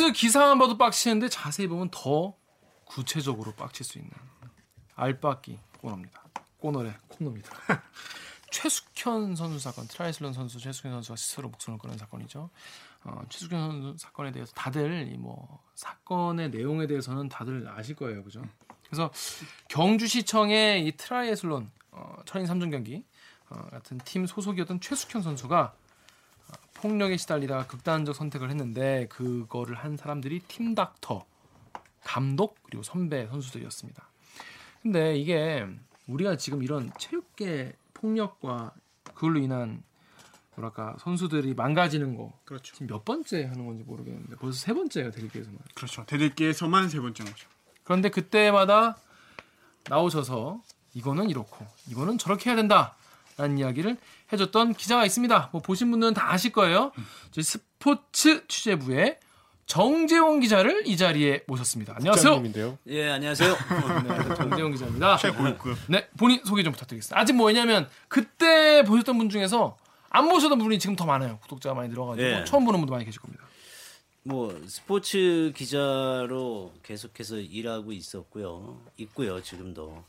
뉴스 기사만 봐도 빡치는데 자세히 보면 더 구체적으로 빡칠 수 있는 알빡기 코너입니다. 코너래 코너입니다. 최숙현 선수 사건, 트라이애슬론 선수 최숙현 선수가 스스로 목숨을 끊은 사건이죠. 어, 최숙현 선수 사건에 대해서 다들 이뭐 사건의 내용에 대해서는 다들 아실 거예요, 그죠? 그래서 경주시청의 이 트라이애슬론 어, 철인 3종 경기 어, 같은 팀 소속이었던 최숙현 선수가 어, 폭력에 시달리다가 극단적 선택을 했는데 그거를 한 사람들이 팀 닥터, 감독 그리고 선배 선수들이었습니다. 근데 이게 우리가 지금 이런 체육계 폭력과 그걸로 인한 뭐랄까 선수들이 망가지는 거 그렇죠. 지금 몇 번째 하는 건지 모르겠는데 벌써 세 번째예요 대리기에서만. 그렇죠. 대들기에서만 세 번째인 거죠. 그런데 그때마다 나오셔서 이거는 이렇고 이거는 저렇게 해야 된다 라는 이야기를 해줬던 기자가 있습니다. 뭐 보신 분들은 다 아실 거예요. 저희 스포츠 취재부의 정재원 기자를 이 자리에 모셨습니다. 안녕하세요. 님인데요. 예, 안녕하세요. 네, 정재원 기자입니다. 최고급. 네, 본인 소개 좀 부탁드리겠습니다. 아직 뭐냐면 그때 보셨던 분 중에서 안 보셨던 분이 지금 더 많아요. 구독자가 많이 늘어가지고 예. 처음 보는 분도 많이 계실 겁니다. 뭐 스포츠 기자로 계속해서 일하고 있었고요. 있고요, 지금도.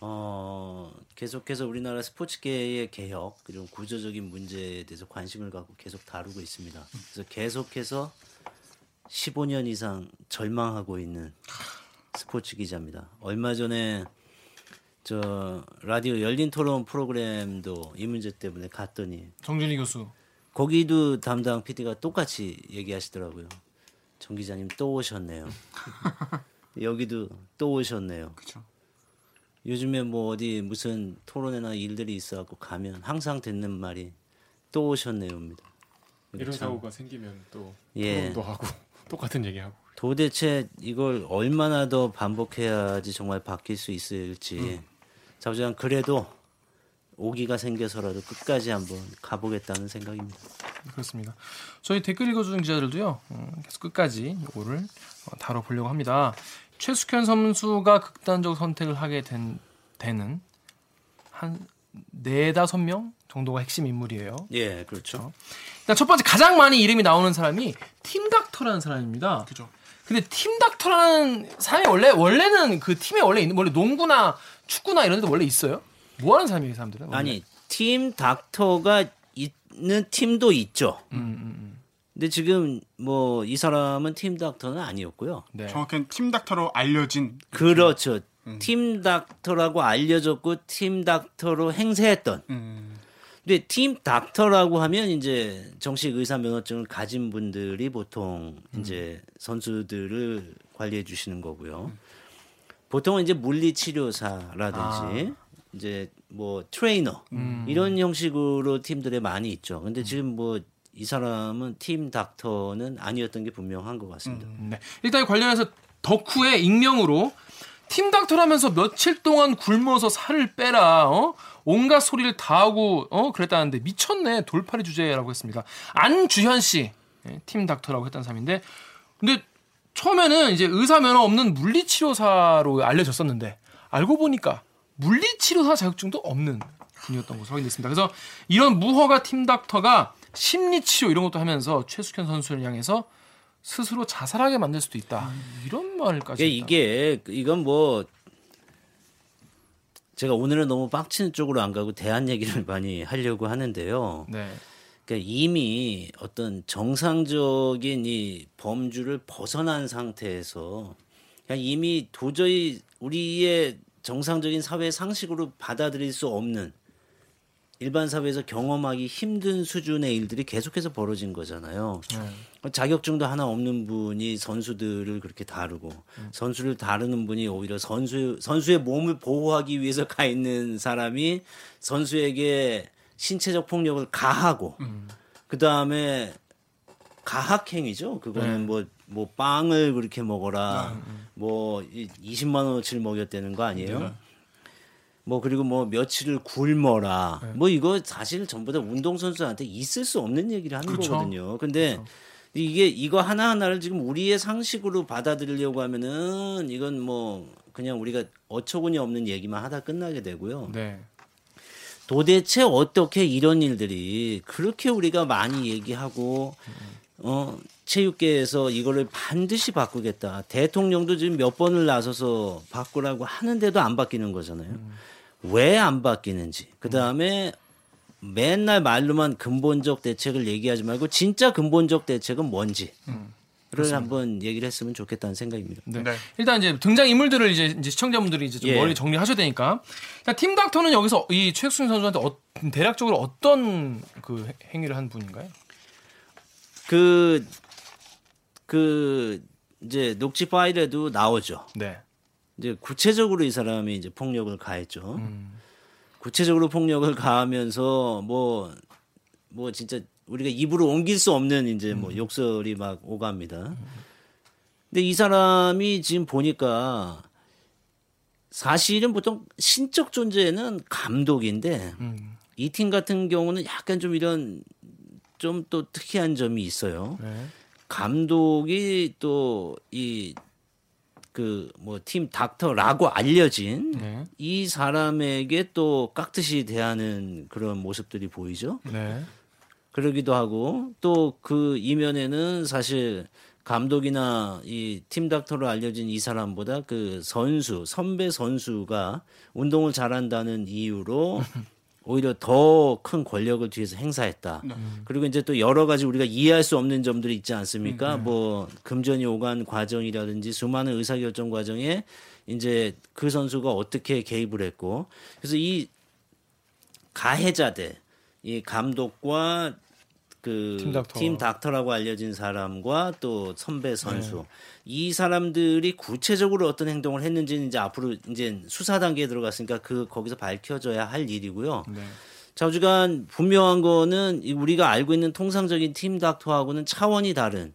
어, 계속해서 우리나라 스포츠계의 개혁 그리고 구조적인 문제에 대해서 관심을 갖고 계속 다루고 있습니다. 그래서 계속해서 15년 이상 절망하고 있는 스포츠 기자입니다. 얼마 전에 저 라디오 열린 토론 프로그램도 이 문제 때문에 갔더니 정준희 교수. 거기도 담당 PD가 똑같이 얘기하시더라고요. 정 기자님 또 오셨네요. 여기도 또 오셨네요. 그렇죠. 요즘에 뭐 어디 무슨 토론회나 일들이 있어갖고 가면 항상 듣는 말이 또 오셨네요입니다. 이런 참 사고가 생기면 또 예. 토론도 하고 똑같은 얘기하고. 도대체 이걸 얼마나 더 반복해야지 정말 바뀔 수 있을지 자부장 그래도 오기가 생겨서라도 끝까지 한번 가보겠다는 생각입니다. 그렇습니다. 저희 댓글 읽어주는 기자들도요. 음, 계속 끝까지 이거를 어, 다뤄보려고 합니다. 최숙현 선수가 극단적 선택을 하게 된 되는 한 네다섯 명 정도가 핵심 인물이에요. 예, 그렇죠. 일단 첫 번째 가장 많이 이름이 나오는 사람이 팀 닥터라는 사람입니다. 그죠. 근데 팀 닥터라는 사람이 원래 원래는 그 팀에 원래 있는 원래 농구나 축구나 이런 데도 원래 있어요. 뭐 하는 사람이에요, 이 사람들은? 원래? 아니 팀 닥터가 있는 팀도 있죠. 음, 음, 음. 근데 지금 뭐 이 사람은 팀 닥터는 아니었고요. 네. 정확한 팀 닥터로 알려진 그렇죠. 팀 닥터라고 알려졌고 팀 닥터로 행세했던. 음, 근데 팀 닥터라고 하면 이제 정식 의사 면허증을 가진 분들이 보통 이제 선수들을 관리해 주시는 거고요. 보통은 이제 물리 치료사라든지 이제 뭐 트레이너 이런 형식으로 팀들에 많이 있죠. 근데 지금 뭐 이 사람은 팀 닥터는 아니었던 게 분명한 것 같습니다. 네. 일단 관련해서 덕후의 익명으로 팀 닥터라면서 며칠 동안 굶어서 살을 빼라. 어? 온갖 소리를 다 하고 어 그랬다는데 미쳤네 돌팔이 주제라고 했습니다. 안주현 씨, 예, 팀 닥터라고 했던 사람인데, 근데 처음에는 이제 의사 면허 없는 물리치료사로 알려졌었는데 알고 보니까 물리치료사 자격증도 없는 분이었던 것으로 확인됐습니다. 그래서 이런 무허가 팀 닥터가 심리 치료 이런 것도 하면서 최숙현 선수를 향해서 스스로 자살하게 만들 수도 있다. 이런 말까지. 이게, 했다. 이게 이건 뭐 제가 오늘은 너무 빡치는 쪽으로 안 가고 대안 얘기를 많이 하려고 하는데요. 네. 그러니까 이미 어떤 정상적인 이 범주를 벗어난 상태에서 그냥 이미 도저히 우리의 정상적인 사회 상식으로 받아들일 수 없는 일반 사회에서 경험하기 힘든 수준의 일들이 계속해서 벌어진 거잖아요. 네. 자격증도 하나 없는 분이 선수들을 그렇게 다루고 선수를 다루는 분이 오히려 선수 선수의 몸을 보호하기 위해서 가 있는 사람이 선수에게 신체적 폭력을 가하고 그 다음에 가학행위죠. 그거는 네. 뭐뭐 빵을 그렇게 먹어라, 뭐 이- 20만 원어치를 먹였다는 거 아니에요? 뭐 그리고 뭐 며칠을 굶어라. 뭐 이거 사실 전부 다 운동선수한테 있을 수 없는 얘기를 하는 그렇죠. 거거든요. 근데 이게 이거 하나하나를 지금 우리의 상식으로 받아들이려고 하면은 이건 뭐 그냥 우리가 어처구니 없는 얘기만 하다 끝나게 되고요. 네. 도대체 어떻게 이런 일들이 그렇게 우리가 많이 얘기하고 어 체육계에서 이거를 반드시 바꾸겠다. 대통령도 지금 몇 번을 나서서 바꾸라고 하는데도 안 바뀌는 거잖아요. 왜 안 바뀌는지. 그 다음에 맨날 말로만 근본적 대책을 얘기하지 말고 진짜 근본적 대책은 뭔지. 를 한번 얘기를 했으면 좋겠다는 생각입니다. 네. 네. 일단 이제 등장 인물들을 이제, 이제 시청자분들이 이제 좀 예. 머리 정리하셔야 되니까. 일단 팀 닥터는 여기서 이 최숙순 선수한테 어, 대략적으로 어떤 그 해- 행위를 한 분인가요? 그, 그, 이제 녹취 파일에도 나오죠. 네. 이제 구체적으로 이 사람이 이제 폭력을 가했죠. 음. 구체적으로 폭력을 가하면서 뭐, 뭐 진짜 우리가 입으로 옮길 수 없는 이제 뭐 욕설이 막 오갑니다. 근데 이 사람이 지금 보니까 사실은 보통 신적 존재는 감독인데 음. 이팀 같은 경우는 약간 좀 이런 좀 또 특이한 점이 있어요. 네. 감독이 또 이 그 뭐 팀 닥터라고 알려진 네. 이 사람에게 또 깍듯이 대하는 그런 모습들이 보이죠. 네. 그러기도 하고 또 그 이면에는 사실 감독이나 이 팀 닥터로 알려진 이 사람보다 그 선수 선배 선수가 운동을 잘한다는 이유로 오히려 더 큰 권력을 뒤에서 행사했다. 그리고 이제 또 여러 가지 우리가 이해할 수 없는 점들이 있지 않습니까? 뭐 금전이 오간 과정이라든지 수많은 의사결정 과정에 이제 그 선수가 어떻게 개입을 했고 그래서 이 가해자들 이 감독과 그팀 닥터. 팀 닥터라고 알려진 사람과 또 선배 선수 이 사람들이 구체적으로 어떤 행동을 했는지는 이제 앞으로 이제 수사 단계에 들어갔으니까 그 거기서 밝혀져야 할 일이고요. 네. 좌우지간 분명한 거는 이 우리가 알고 있는 통상적인 팀 닥터하고는 차원이 다른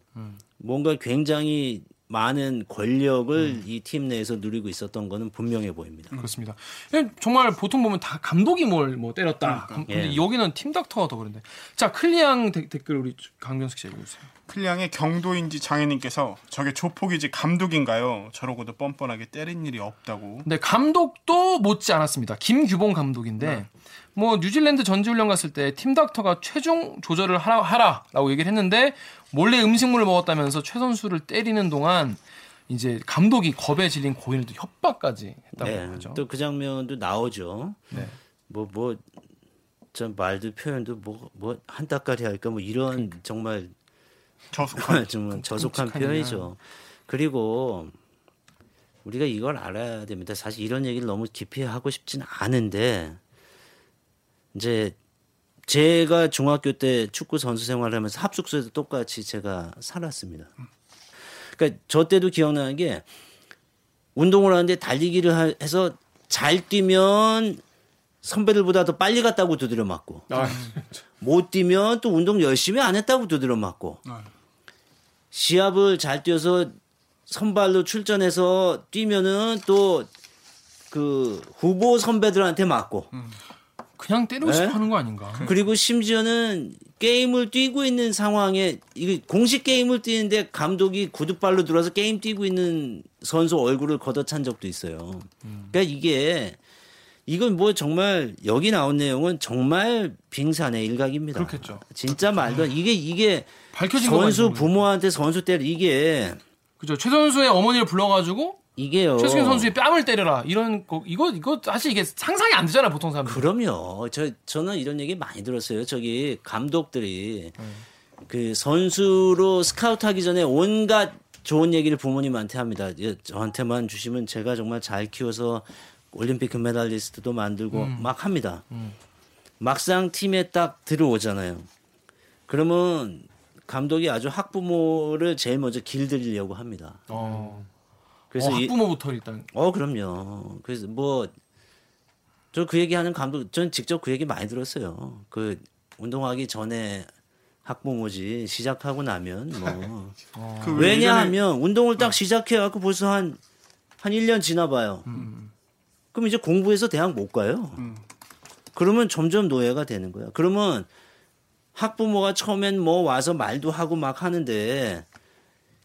뭔가 굉장히 많은 권력을 이팀 내에서 누리고 있었던 거는 분명해 보입니다. 그렇습니다. 예, 정말 보통 보면 다 감독이 뭘 뭐 때렸다. 근데 예. 여기는 팀 닥터가 더 그런데. 자, 클리앙 데- 댓글 우리 강병석 씨 읽어주세요. 클리앙의 경도인지 장애님께서 저게 조폭이지 감독인가요? 저러고도 뻔뻔하게 때린 일이 없다고. 네, 감독도 못지 않았습니다. 김규봉 감독인데 뭐 뉴질랜드 전지훈련 갔을 때 팀 닥터가 최종 조절을 하라, 하라라고 얘기를 했는데 몰래 음식물을 먹었다면서 최 선수를 때리는 동안 이제 감독이 겁에 질린 고인을 또 협박까지 했다고 네, 하죠. 또 그 장면도 나오죠. 네. 뭐뭐 전 말도 표현도 뭐 뭐 한따까리 할까 뭐 이런 정말 저속한. 좀 저속한 표현이죠. 그리고 우리가 이걸 알아야 됩니다. 사실 이런 얘기를 너무 깊이 하고 싶지는 않은데 이제 제가 중학교 때 축구 선수 생활을 하면서 합숙소에도 똑같이 제가 살았습니다. 그러니까 저 때도 기억나는 게 운동을 하는데 달리기를 하- 해서 잘 뛰면 선배들보다 더 빨리 갔다고 두드려 맞고 아, 못 뛰면 또 운동 열심히 안 했다고 두드려 맞고 아. 시합을 잘 뛰어서 선발로 출전해서 뛰면은 또 그 후보 선배들한테 맞고 그냥 때리고 네? 싶어 하는 거 아닌가? 그리고 심지어는 게임을 뛰고 있는 상황에 이게 공식 게임을 뛰는데 감독이 구두발로 들어와서 게임 뛰고 있는 선수 얼굴을 걷어찬 적도 있어요. 그러니까 이게 이건 뭐 정말 여기 나온 내용은 정말 빙산의 일각입니다. 그렇겠죠. 진짜 말도 안- 이게 이게 밝혀진 선수. 부모한테 선수 때려 이게 그죠. 최 선수의 어머니를 불러가지고 이게요. 최승현 선수의 뺨을 때려라 이런 거 이거 이거 사실 이게 상상이 안 되잖아요 보통 사람들. 그럼요. 저 저는 이런 얘기 많이 들었어요. 저기 감독들이 네. 그 선수로 스카우트하기 전에 온갖 좋은 얘기를 부모님한테 합니다. 예, 저한테만 주시면 제가 정말 잘 키워서 올림픽 금메달리스트도 만들고 음. 막 합니다. 막상 팀에 딱 들어오잖아요. 그러면 감독이 아주 학부모를 제일 먼저 길들이려고 합니다. 어. 그래서 어, 이- 학부모부터 일단 어, 그럼요. 그래서 뭐, 저 그 얘기 하는 감독, 전 직접 그 얘기 많이 들었어요. 그, 운동하기 전에 학부모지, 시작하고 나면 뭐. 그왜 예전에 왜냐하면 운동을 딱 시작해 갖고 벌써 한, 한 1년 지나봐요. 그럼 이제 공부해서 대학 못 가요. 그러면 점점 노예가 되는 거야. 그러면 학부모가 처음엔 뭐 와서 말도 하고 막 하는데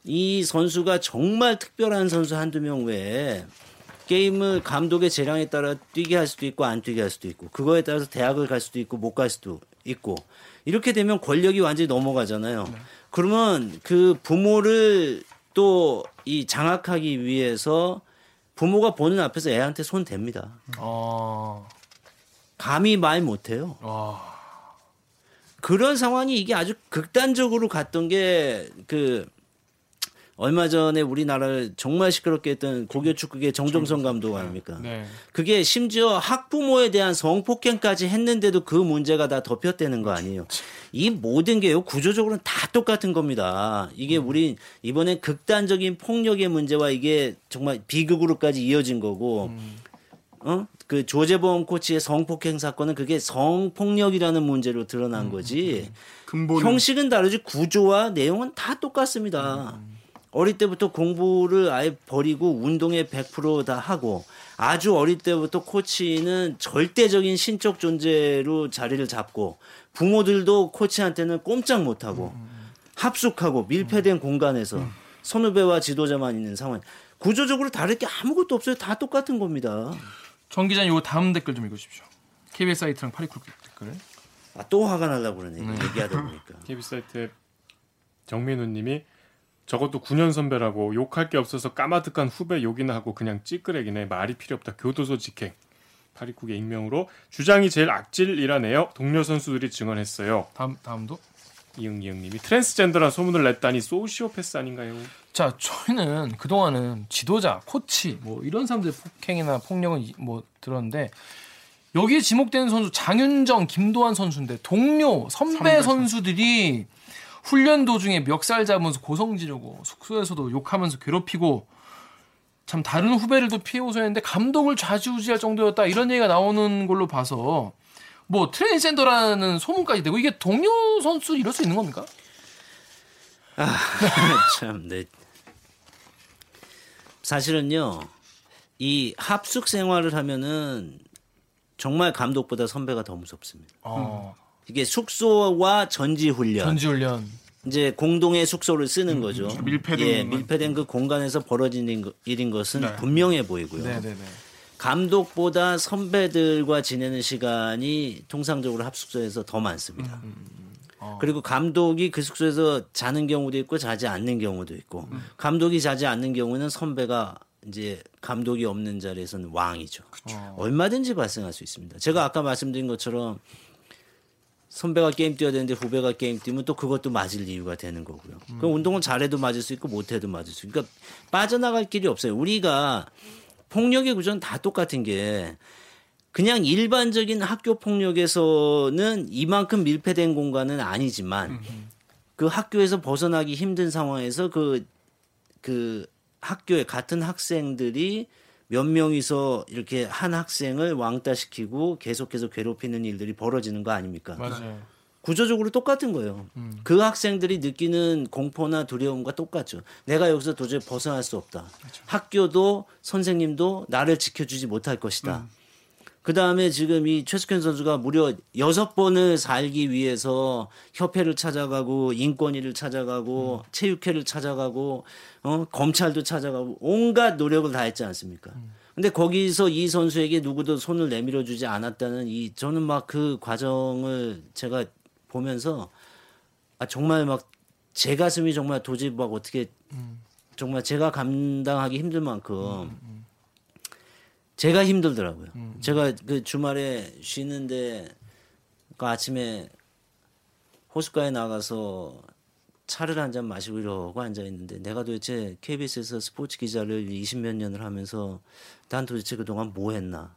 이 선수가 정말 특별한 선수 한두 명 외에 게임을 감독의 재량에 따라 뛰게 할 수도 있고 안 뛰게 할 수도 있고 그거에 따라서 대학을 갈 수도 있고 못 갈 수도 있고 이렇게 되면 권력이 완전히 넘어가잖아요. 그러면 그 부모를 또 이 장악하기 위해서 부모가 보는 앞에서 애한테 손 댑니다. 어. 감히 말 못해요. 와. 그런 상황이 이게 아주 극단적으로 갔던 게그 얼마 전에 우리나라를 정말 시끄럽게 했던 고교 축구계 정종성 감독 아닙니까? 네. 그게 심지어 학부모에 대한 성폭행까지 했는데도 그 문제가 다 덮였다는 거 아니에요. 이 모든 게요 구조적으로는 다 똑같은 겁니다. 이게 우리 이번에 극단적인 폭력의 문제와 이게 정말 비극으로까지 이어진 거고, 어? 그 조재범 코치의 성폭행 사건은 그게 성폭력이라는 문제로 드러난 거지. 근본 형식은 다르지 구조와 내용은 다 똑같습니다. 어릴 때부터 공부를 아예 버리고 운동에 100%다 하고 아주 어릴 때부터 코치는 절대적인 신적 존재로 자리를 잡고 부모들도 코치한테는 꼼짝 못하고 합숙하고 밀폐된 공간에서 선후배와 지도자만 있는 상황. 구조적으로 다를 게 아무것도 없어요. 다 똑같은 겁니다. 정 기자님 요 다음 댓글 좀 읽어주십시오. KBS 사이트랑 파리클럽 댓글. 아, 또 화가 나려고 그러네. 이거 얘기하다 보니까. KBS 사이트 정민우님이 저것도 9년 선배라고 욕할 게 없어서 까마득한 후배 욕이나 하고 그냥 찌끄레기네. 말이 필요 없다. 교도소 직행. 파리국의 익명으로 주장이 제일 악질이라네요. 동료 선수들이 증언했어요. 다음 다음도. 이응이응님이 트랜스젠더란 소문을 냈다니 소시오패스 아닌가요? 자, 저희는 그 동안은 지도자, 코치 뭐 이런 사람들 폭행이나 폭력은 이- 뭐 들었는데 여기에 지목되는 선수 장윤정, 김도환 선수인데 동료, 선배 선수들이 훈련 도중에 멱살 잡으면서 고성 지르고 숙소에서도 욕하면서 괴롭히고 참 다른 후배들도 피해 호소했는데 감독을 좌지우지할 정도였다 이런 얘기가 나오는 걸로 봐서 뭐 트랜스젠더라는 소문까지 되고 이게 동료 선수 이럴 수 있는 겁니까? 참, 네. 사실은요, 이 합숙 생활을 하면은 정말 감독보다 선배가 더 무섭습니다. 어, 이게 숙소와 전지 훈련, 전지 훈련. 이제 공동의 숙소를 쓰는 거죠. 밀폐된 예. 밀폐된 그 공간에서 벌어지는 거- 일인 것은 네. 분명해 보이고요. 네네네. 감독보다 선배들과 지내는 시간이 통상적으로 합숙소에서 더 많습니다. 어. 그리고 감독이 그 숙소에서 자는 경우도 있고 자지 않는 경우도 있고 감독이 자지 않는 경우는 선배가 이제 감독이 없는 자리에서는 왕이죠. 어. 얼마든지 발생할 수 있습니다. 제가 아까 말씀드린 것처럼 선배가 게임 뛰어야 되는데 후배가 게임 뛰면 또 그것도 맞을 이유가 되는 거고요. 그 운동은 잘해도 맞을 수 있고 못해도 맞을 수 있고. 그러니까 빠져나갈 길이 없어요. 우리가 폭력의 구조는 다 똑같은 게 그냥 일반적인 학교 폭력에서는 이만큼 밀폐된 공간은 아니지만 그 학교에서 벗어나기 힘든 상황에서 그, 그 학교에 같은 학생들이 몇 명이서 이렇게 한 학생을 왕따시키고 계속해서 괴롭히는 일들이 벌어지는 거 아닙니까? 맞아요. 구조적으로 똑같은 거예요. 그 학생들이 느끼는 공포나 두려움과 똑같죠. 내가 여기서 도저히 벗어날 수 없다. 학교도 선생님도 나를 지켜주지 못할 것이다. 그 다음에 지금 이 최숙현 선수가 무려 여섯 번을 살기 위해서 협회를 찾아가고 인권위를 찾아가고 체육회를 찾아가고 어 검찰도 찾아가고 온갖 노력을 다 했지 않습니까? 근데 거기서 이 선수에게 누구도 손을 내밀어 주지 않았다는 이 저는 막 그 과정을 제가 보면서 아 정말 막 제 가슴이 정말 도저히 막 어떻게 정말 제가 감당하기 힘들 만큼 제가 힘들더라고요. 제가 그 주말에 쉬는데 그 아침에 호숫가에 나가서 차를 한 잔 마시고 이러고 앉아 있는데 내가 도대체 KBS에서 스포츠 기자를 20몇 년을 하면서 난 도대체 그동안 뭐 했나?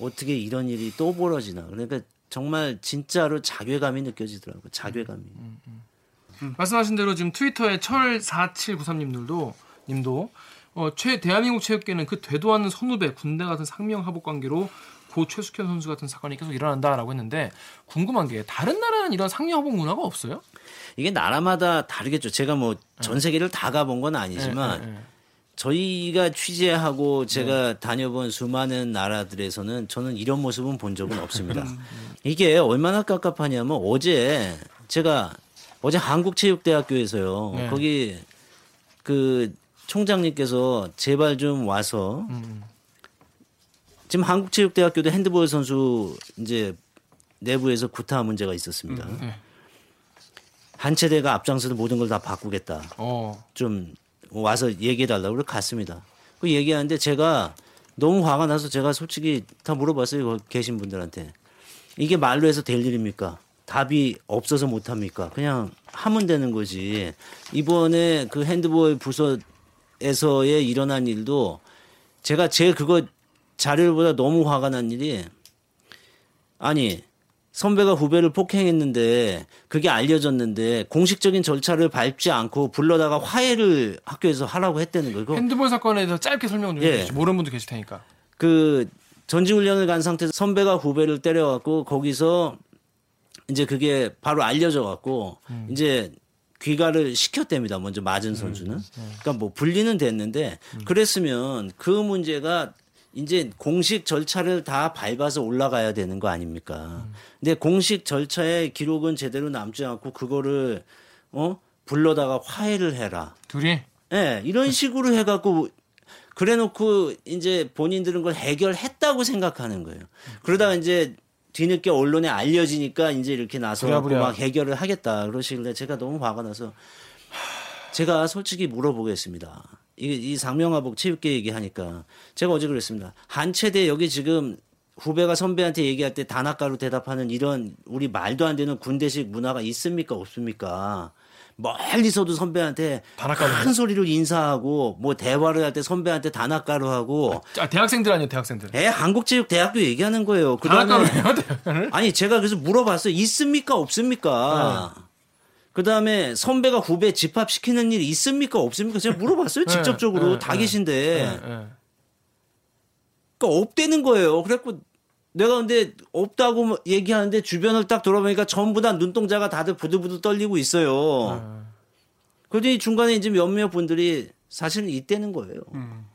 어떻게 이런 일이 또 벌어지나? 그러니까 정말 진짜로 자괴감이 느껴지더라고요. 자괴감이. 말씀하신 대로 지금 트위터에 철4793님들도 님도 어, 최 대한민국 체육계는 그 되도 않는 선후배 군대 같은 상명 하복 관계로 고 최숙현 선수 같은 사건이 계속 일어난다라고 했는데 궁금한 게 다른 나라는 이런 상명 하복 문화가 없어요? 이게 나라마다 다르겠죠. 제가 뭐 전 세계를 다 가본 건 아니지만 예, 예, 예. 저희가 취재하고 제가 다녀본 수많은 나라들에서는 저는 이런 모습은 본 적은 없습니다. 이게 얼마나 깝깝하냐면 어제 제가 어제 한국체육대학교에서요. 네. 거기 그 총장님께서 제발 좀 와서 음, 지금 한국체육대학교도 핸드볼 선수 이제 내부에서 구타 문제가 있었습니다. 네. 한 체대가 앞장서서 모든 걸 다 바꾸겠다. 어. 좀 와서 얘기해 달라고 그래 갔습니다. 그 얘기하는데 제가 너무 화가 나서 제가 솔직히 다 물어봤어요. 계신 분들한테. 이게 말로 해서 될 일입니까? 답이 없어서 못 합니까? 그냥 하면 되는 거지. 이번에 그 핸드볼 부서 에서의 일어난 일도 제가 제 그거 자료를 보다 너무 화가 난 일이 아니 선배가 후배를 폭행했는데 그게 알려졌는데 공식적인 절차를 밟지 않고 불러다가 화해를 학교에서 하라고 했다는 거예요. 그거 핸드볼 사건에 대해서 짧게 설명 좀 예. 해주시죠. 모르는 분도 계실 테니까. 그 전지훈련을 간 상태에서 선배가 후배를 때려갖고 거기서 이제 그게 바로 알려져 갖고 이제 귀가를 시켰답니다. 먼저 맞은 선수는. 그러니까 뭐 분리는 됐는데 그랬으면 그 문제가 이제 공식 절차를 다 밟아서 올라가야 되는 거 아닙니까? 근데 공식 절차의 기록은 제대로 남지 않고 그거를 어 불러다가 화해를 해라. 둘이 예, 이런 식으로 해갖고 그래놓고 이제 본인들은 그걸 해결했다고 생각하는 거예요. 그러다가 이제 뒤늦게 언론에 알려지니까 이제 이렇게 나서 부랴부랴. 막 해결을 하겠다 그러시길래 제가 너무 화가 나서 제가 솔직히 물어보겠습니다. 이, 이 상명하복 체육계 얘기하니까 제가 어제 그랬습니다. 한 체대 여기 지금 후배가 선배한테 얘기할 때 단아가로 대답하는 이런 우리 말도 안 되는 군대식 문화가 있습니까 없습니까? 멀리서도 선배한테 큰 소리로 인사하고 뭐 대화를 할 때 선배한테 단아가로 하고 아, 대학생들 아니에요, 대학생들. 애 한국체육대학교 얘기하는 거예요. 그다음에? 아니 제가 그래서 물어봤어요. 있습니까 없습니까? 네. 그다음에 선배가 후배 집합시키는 일이 있습니까 없습니까? 제가 물어봤어요. 네, 직접적으로 네, 다 네. 계신데 예, 예. 그러니까 없대는 거예요. 그래갖고 내가 근데 없다고 뭐 얘기하는데 주변을 딱 돌아보니까 전부 다 눈동자가 다들 부들부들 떨리고 있어요. 네. 그러더니 중간에 이제 몇몇 분들이 사실은 있대는 거예요. 음.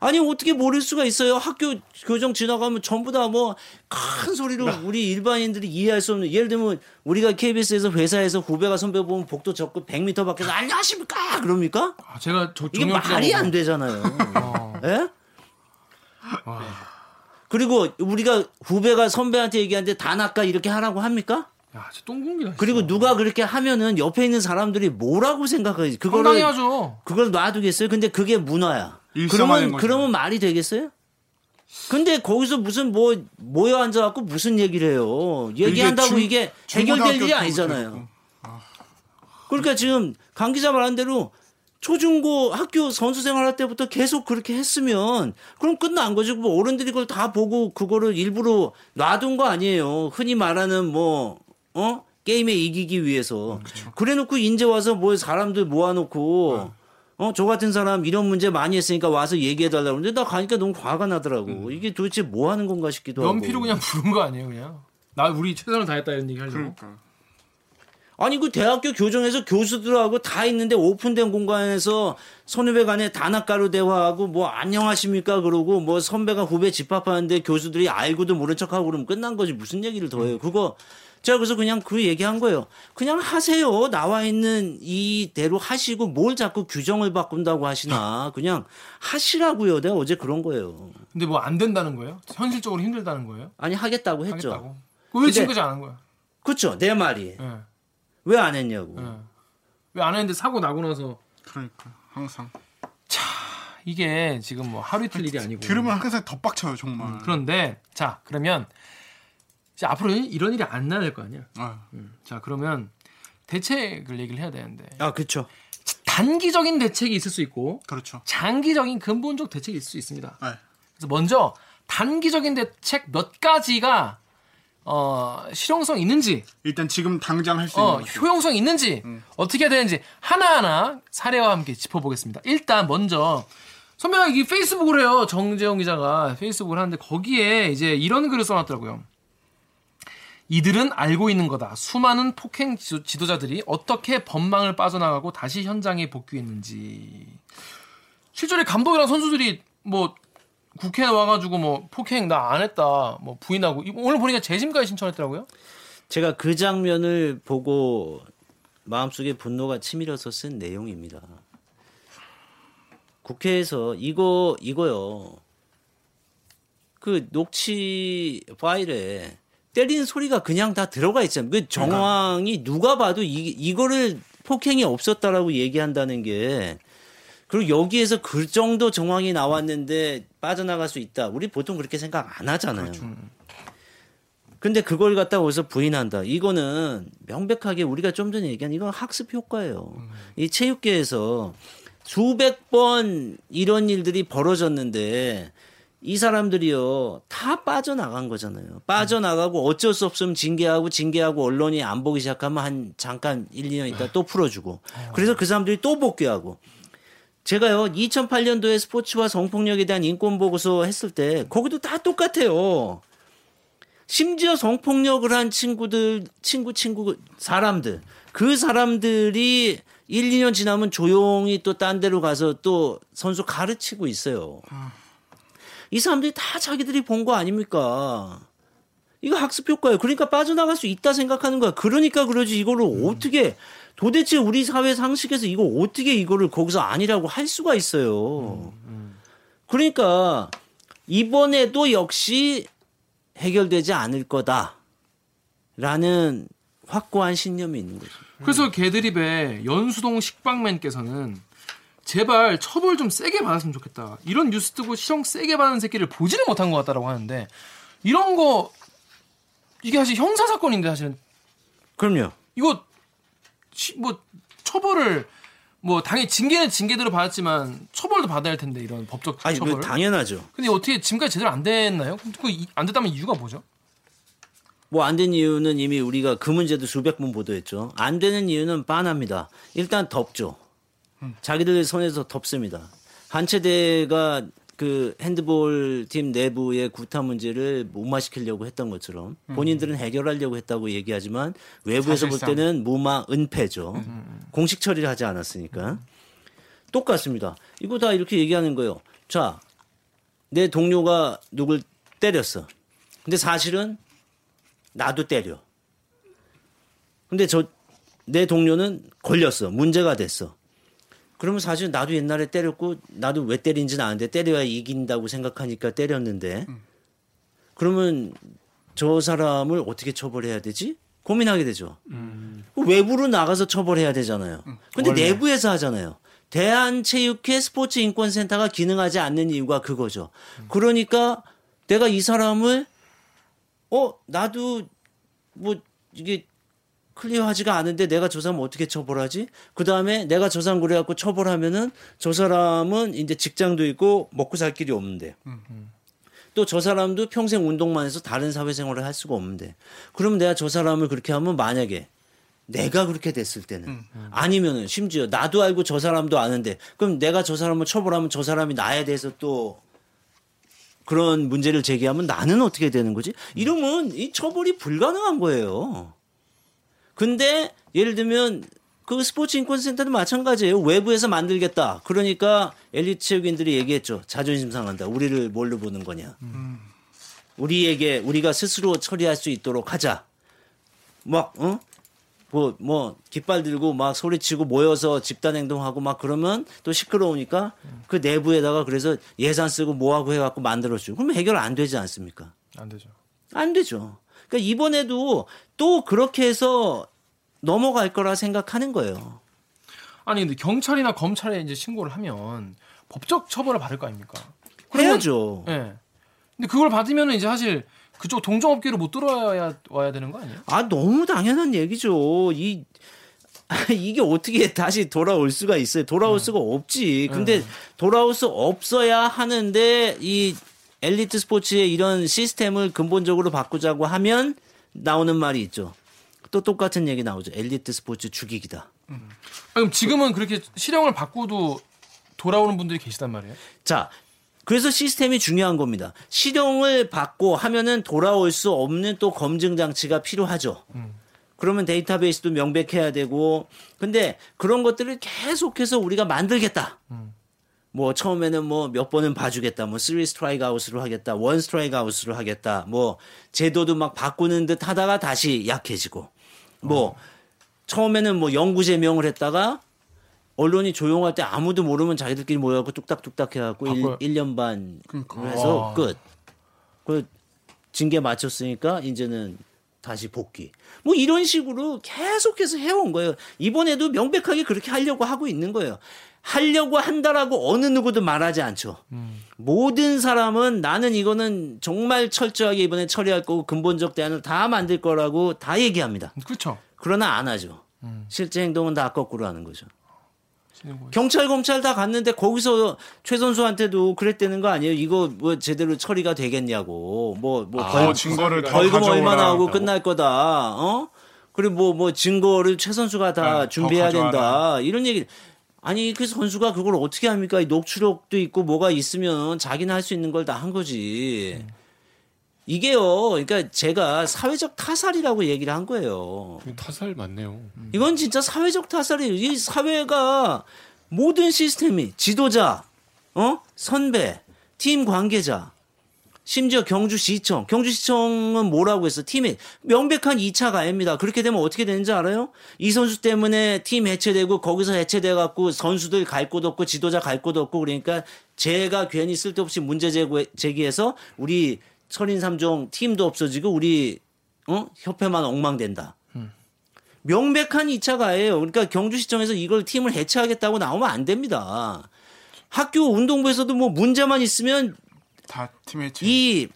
아니 어떻게 모를 수가 있어요? 학교 교정 지나가면 전부 다 뭐 큰 소리로 네. 우리 일반인들이 이해할 수 없는 예를 들면 우리가 KBS에서 회사에서 후배가 선배 보면 복도 접고 100m 밖에서 안녕하십니까 그럽니까? 아, 제가 저 이게 말이 안 되잖아요. 어. 예? 그리고 우리가 후배가 선배한테 얘기하는데 다 낚아 이렇게 하라고 합니까? 야, 진짜 똥공기다. 그리고 누가 그렇게 하면은 옆에 있는 사람들이 뭐라고 생각하지? 그거를 하죠. 그걸 놔두겠어요? 근데 그게 문화야. 그러면. 그러면 말이 되겠어요? 근데 거기서 무슨 뭐 모여 앉아갖고 무슨 얘기를 해요? 얘기한다고 중- 이게 해결될 일이 아니잖아요. 그랬고. 그러니까 지금 강 기자 말한 대로 초중고 학교 선수 생활할 때부터 계속 그렇게 했으면 그럼 끝난 거지. 뭐 어른들이 그걸 다 보고 그거를 일부러 놔둔 거 아니에요. 흔히 말하는 뭐 어? 게임에 이기기 위해서. 그래 놓고 이제 와서 뭐 사람들 모아 놓고 어, 저 같은 사람 이런 문제 많이 했으니까 와서 얘기해 달라고 그러는데 나 가니까 너무 화가 나더라고. 이게 도대체 뭐 하는 건가 싶기도 하고. 연필로 그냥 부른 거 아니에요, 그냥. 나 우리 최선을 다했다 이런 얘기 하려고. 그러니까 아니 그 대학교 교정에서 교수들하고 다 있는데 오픈된 공간에서 선후배 간에 단학가로 대화하고 뭐 안녕하십니까 그러고 뭐 선배가 후배 집합하는데 교수들이 알고도 모른 척하고 그러면 끝난 거지 무슨 얘기를 더 해요 그거 제가 그래서 그냥 그 얘기한 거예요 그냥 하세요 나와 있는 이대로 하시고 뭘 자꾸 규정을 바꾼다고 하시나 그냥 하시라고요 내가 어제 그런 거예요 근데 뭐 안 된다는 거예요? 현실적으로 힘들다는 거예요? 아니 하겠다고 했죠 하겠다고. 왜 지금까지 안 한 거야? 그렇죠 내 말이 예. 왜 안 했냐고 예. 왜안 했는데 사고 나고 나서 그러니까 항상 이게 지금 뭐 하루 이틀 일이 아니고. 들으면 항상 더 빡쳐요 정말. 음, 그런데 자 그러면 이제 앞으로 이런 일이 안 나야 될 거 아니야. 아, 음. 자 그러면 대책을 얘기를 해야 되는데 아 그렇죠 단기적인 대책이 있을 수 있고 그렇죠. 장기적인 근본적 대책이 있을 수 있습니다. 네. 그래서 먼저 단기적인 대책 몇 가지가 어, 실용성 있는지, 일단 지금 당장 할 수 있는 어. 효용성 있는지 어떻게 해야 되는지 하나하나 사례와 함께 짚어보겠습니다. 일단 먼저 선배가 이 페이스북을 해요. 정재영 기자가 페이스북을 하는데 거기에 이제 이런 글을 써놨더라고요. 이들은 알고 있는 거다. 수많은 폭행 지도- 지도자들이 어떻게 법망을 빠져나가고 다시 현장에 복귀했는지. 실제로 감독이랑 선수들이 뭐 국회에 와가지고 뭐 폭행 나 안 했다 뭐 부인하고 오늘 보니까 재심까지 신청했더라고요. 제가 그 장면을 보고 마음속에 분노가 치밀어서 쓴 내용입니다. 국회에서 이거 이거요. 그 녹취 파일에 때리는 소리가 그냥 다 들어가 있잖아요. 그 정황이 누가 봐도 이, 이거를 폭행이 없었다라고 얘기한다는 게 그리고 여기에서 그 정도 정황이 나왔는데 빠져나갈 수 있다. 우리 보통 그렇게 생각 안 하잖아요. 근데 그걸 갖다 어디서 부인한다. 이거는 명백하게 우리가 좀 전에 얘기한 이건 학습 효과예요. 이 체육계에서 수백 번 이런 일들이 벌어졌는데 이 사람들이요 다 빠져나간 거잖아요. 빠져나가고 어쩔 수 없으면 징계하고 징계하고 언론이 안 보기 시작하면 한 잠깐 1, 2년 있다 또 풀어주고 그래서 그 사람들이 또 복귀하고 제가요 2008년도에 스포츠와 성폭력에 대한 인권 보고서 했을 때 거기도 다 똑같아요. 심지어 성폭력을 한 친구들, 친구, 친구, 사람들, 그 사람들이 1, 2년 지나면 조용히 또 딴 데로 가서 또 선수 가르치고 있어요. 이 사람들이 다 자기들이 본 거 아닙니까? 이거 학습 효과예요. 그러니까 빠져나갈 수 있다 생각하는 거야. 그러니까 그러지 이거를 어떻게 도대체 우리 사회 상식에서 이거 어떻게 이거를 거기서 아니라고 할 수가 있어요. 그러니까 이번에도 역시 해결되지 않을 거다라는 확고한 신념이 있는 거죠. 그래서 개드립의 연수동 식빵맨께서는 제발 처벌 좀 세게 받았으면 좋겠다. 이런 뉴스 뜨고 시청 세게 받은 새끼를 보지를 못한 것 같다라고 하는데 이런 거 이게 사실 형사 사건인데 사실은 그럼요. 이거 시- 뭐 처벌을 뭐 당연히 징계는 징계대로 받았지만 처벌도 받아야 할 텐데 이런 법적 아니, 처벌. 그 당연하죠. 근데 어떻게 지금까지 제대로 안 됐나요? 그안 됐다면 이유가 뭐죠? 뭐 안 된 이유는 이미 우리가 그 문제도 수백 번 보도했죠. 안 되는 이유는 빤합니다. 일단 덥죠. 자기들 손에서 덥습니다. 한체대가 그 핸드볼 팀 내부의 구타 문제를 무마시키려고 했던 것처럼 본인들은 해결하려고 했다고 얘기하지만 외부에서 볼 사실상. 때는 무마 은폐죠. 공식 처리를 하지 않았으니까. 똑같습니다. 이거 다 이렇게 얘기하는 거예요. 자, 내 동료가 누굴 때렸어. 근데 사실은 나도 때려. 근데 저 내 동료는 걸렸어. 문제가 됐어. 그러면 사실 나도 옛날에 때렸고 나도 왜 때린지는 아는데 때려야 이긴다고 생각하니까 때렸는데 그러면 저 사람을 어떻게 처벌해야 되지? 고민하게 되죠. 외부로 나가서 처벌해야 되잖아요. 근데 원래. 내부에서 하잖아요. 대한체육회 스포츠인권센터가 기능하지 않는 이유가 그거죠. 그러니까 내가 이 사람을 어 나도 뭐 이게 클리어하지가 않은데 내가 저 사람 어떻게 처벌하지? 그 다음에 내가 저 사람 그래갖고 처벌하면은 저 사람은 이제 직장도 있고 먹고 살 길이 없는데 또 저 사람도 평생 운동만 해서 다른 사회생활을 할 수가 없는데 그러면 내가 저 사람을 그렇게 하면 만약에 내가 그렇게 됐을 때는 아니면은 심지어 나도 알고 저 사람도 아는데 그럼 내가 저 사람을 처벌하면 저 사람이 나에 대해서 또 그런 문제를 제기하면 나는 어떻게 되는 거지? 이러면 이 처벌이 불가능한 거예요. 근데 예를 들면 그 스포츠 인권센터도 마찬가지예요. 외부에서 만들겠다. 그러니까 엘리트 체육인들이 얘기했죠. 자존심 상한다. 우리를 뭘로 보는 거냐. 우리에게 우리가 스스로 처리할 수 있도록 하자. 막 어? 뭐, 뭐, 깃발 들고 막 소리치고 모여서 집단 행동하고 막 그러면 또 시끄러우니까 그 내부에다가 그래서 예산 쓰고 뭐하고 해갖고 만들어주고. 그러면 해결 안 되지 않습니까? 안 되죠. 안 되죠. 그러니까 이번에도 또 그렇게 해서 넘어갈 거라 생각하는 거예요. 아니 근데 경찰이나 검찰에 이제 신고를 하면 법적 처벌을 받을 거 아닙니까? 해야죠. 예. 근데 그걸 받으면 이제 사실 그쪽 동종업계로 못 들어와야 와야 되는 거 아니에요? 아 너무 당연한 얘기죠. 이 아, 이게 어떻게 다시 돌아올 수가 있어요? 돌아올 수가 없지. 근데 돌아올 수 없어야 하는데 이 엘리트 스포츠의 이런 시스템을 근본적으로 바꾸자고 하면 나오는 말이 있죠. 또 똑같은 얘기 나오죠. 엘리트 스포츠 죽이기다. 아, 그럼 지금은 그렇게 실형을 받고도 돌아오는 분들이 계시단 말이에요? 자, 그래서 시스템이 중요한 겁니다. 실형을 받고 하면은 돌아올 수 없는 또 검증 장치가 필요하죠. 그러면 데이터베이스도 명백해야 되고, 근데 그런 것들을 계속해서 우리가 만들겠다. 뭐 처음에는 뭐 몇 번은 봐주겠다. 뭐 three strike out으로 하겠다. one strike out으로 하겠다. 뭐 제도도 막 바꾸는 듯 하다가 다시 약해지고. 뭐 처음에는 뭐 영구 제명을 했다가 언론이 조용할 때 아무도 모르면 자기들끼리 모여갖고 뚝딱뚝딱 해갖고 바꿔요. 1, 년반 그러니까. 해서 와. 끝. 그 징계 마쳤으니까 이제는 다시 복귀. 뭐 이런 식으로 계속해서 해온 거예요. 이번에도 명백하게 그렇게 하려고 하고 있는 거예요. 하려고 한다라고 어느 누구도 말하지 않죠. 모든 사람은 나는 이거는 정말 철저하게 이번에 처리할 거고 근본적 대안을 다 만들 거라고 다 얘기합니다. 그렇죠. 그러나 안 하죠. 실제 행동은 다 거꾸로 하는 거죠. 경찰 검찰 다 갔는데 거기서 최 선수한테도 그랬다는 거 아니에요? 이거 뭐 제대로 처리가 되겠냐고. 뭐뭐 더 증거를 더 벌금 가져오라. 얼마나 하고 끝날 거다. 어? 그리고 뭐뭐 증거를 최 선수가 다 네, 더 준비해야. 된다. 이런 얘기. 아니 그 선수가 그걸 어떻게 합니까? 이 녹취록도 있고 뭐가 있으면 자기는 할 수 있는 걸 다 한 거지. 이게요. 그러니까 제가 사회적 타살이라고 얘기를 한 거예요. 타살 맞네요. 이건 진짜 사회적 타살이에요. 이 사회가 모든 시스템이 지도자, 어? 선배, 팀 관계자, 심지어 경주시청. 경주시청은 뭐라고 했어? 팀에 명백한 2차 가해입니다. 그렇게 되면 어떻게 되는지 알아요? 이 선수 때문에 팀 해체되고 거기서 해체돼 갖고 선수들 갈 곳 없고 지도자 갈 곳 없고 그러니까 제가 괜히 쓸데없이 문제 제고- 제기해서 우리 철인 3종 팀도 없어지고 우리 어? 협회만 엉망된다. 명백한 2차 가해예요. 그러니까 경주시청에서 이걸 팀을 해체하겠다고 나오면 안 됩니다. 학교 운동부에서도 뭐 문제만 있으면 다체이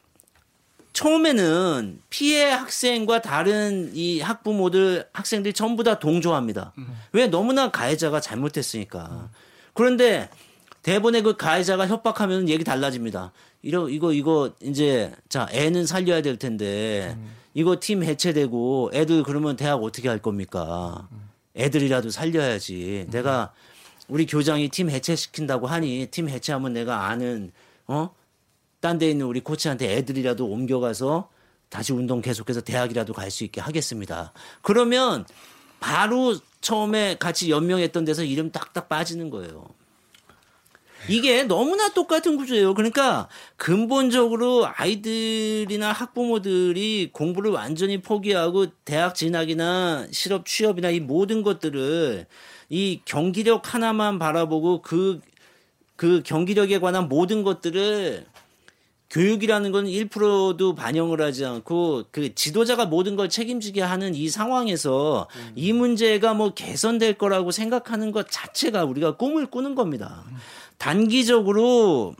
처음에는 피해 학생과 다른 이 학부모들 학생들이 전부 다 동조합니다. 왜 너무나 가해자가 잘못했으니까. 그런데 대본에 그 가해자가 협박하면 얘기 달라집니다. 이러 이거 이거 이제 자 애는 살려야 될 텐데 이거 팀 해체되고 애들 그러면 대학 어떻게 할 겁니까? 애들이라도 살려야지. 내가 우리 교장이 팀 해체시킨다고 하니 팀 해체하면 내가 아는 어? 딴 데 있는 우리 코치한테 애들이라도 옮겨가서 다시 운동 계속해서 대학이라도 갈 수 있게 하겠습니다. 그러면 바로 처음에 같이 연명했던 데서 이름 딱딱 빠지는 거예요. 이게 너무나 똑같은 구조예요. 그러니까 근본적으로 아이들이나 학부모들이 공부를 완전히 포기하고 대학 진학이나 실업 취업이나 이 모든 것들을 이 경기력 하나만 바라보고 그, 그 경기력에 관한 모든 것들을 교육이라는 건 1%도 반영을 하지 않고 그 지도자가 모든 걸 책임지게 하는 이 상황에서 이 문제가 뭐 개선될 거라고 생각하는 것 자체가 우리가 꿈을 꾸는 겁니다. 단기적으로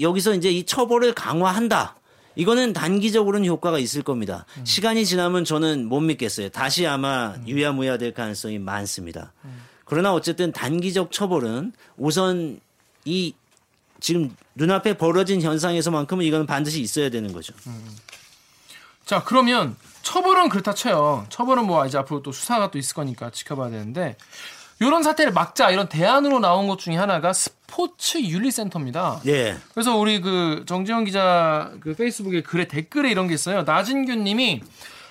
여기서 이제 이 처벌을 강화한다. 이거는 단기적으로는 효과가 있을 겁니다. 시간이 지나면 저는 못 믿겠어요. 다시 아마 유야무야 될 가능성이 많습니다. 그러나 어쨌든 단기적 처벌은 우선 이 지금 눈앞에 벌어진 현상에서만큼은 이건 반드시 있어야 되는 거죠. 자 그러면 처벌은 그렇다 쳐요. 처벌은 뭐 이제 앞으로 또 수사가 또 있을 거니까 지켜봐야 되는데 이런 사태를 막자 이런 대안으로 나온 것 중에 하나가 스포츠 윤리센터입니다. 네. 그래서 우리 그 정지영 기자 그 페이스북에 글에 댓글에 이런 게 있어요. 나진규님이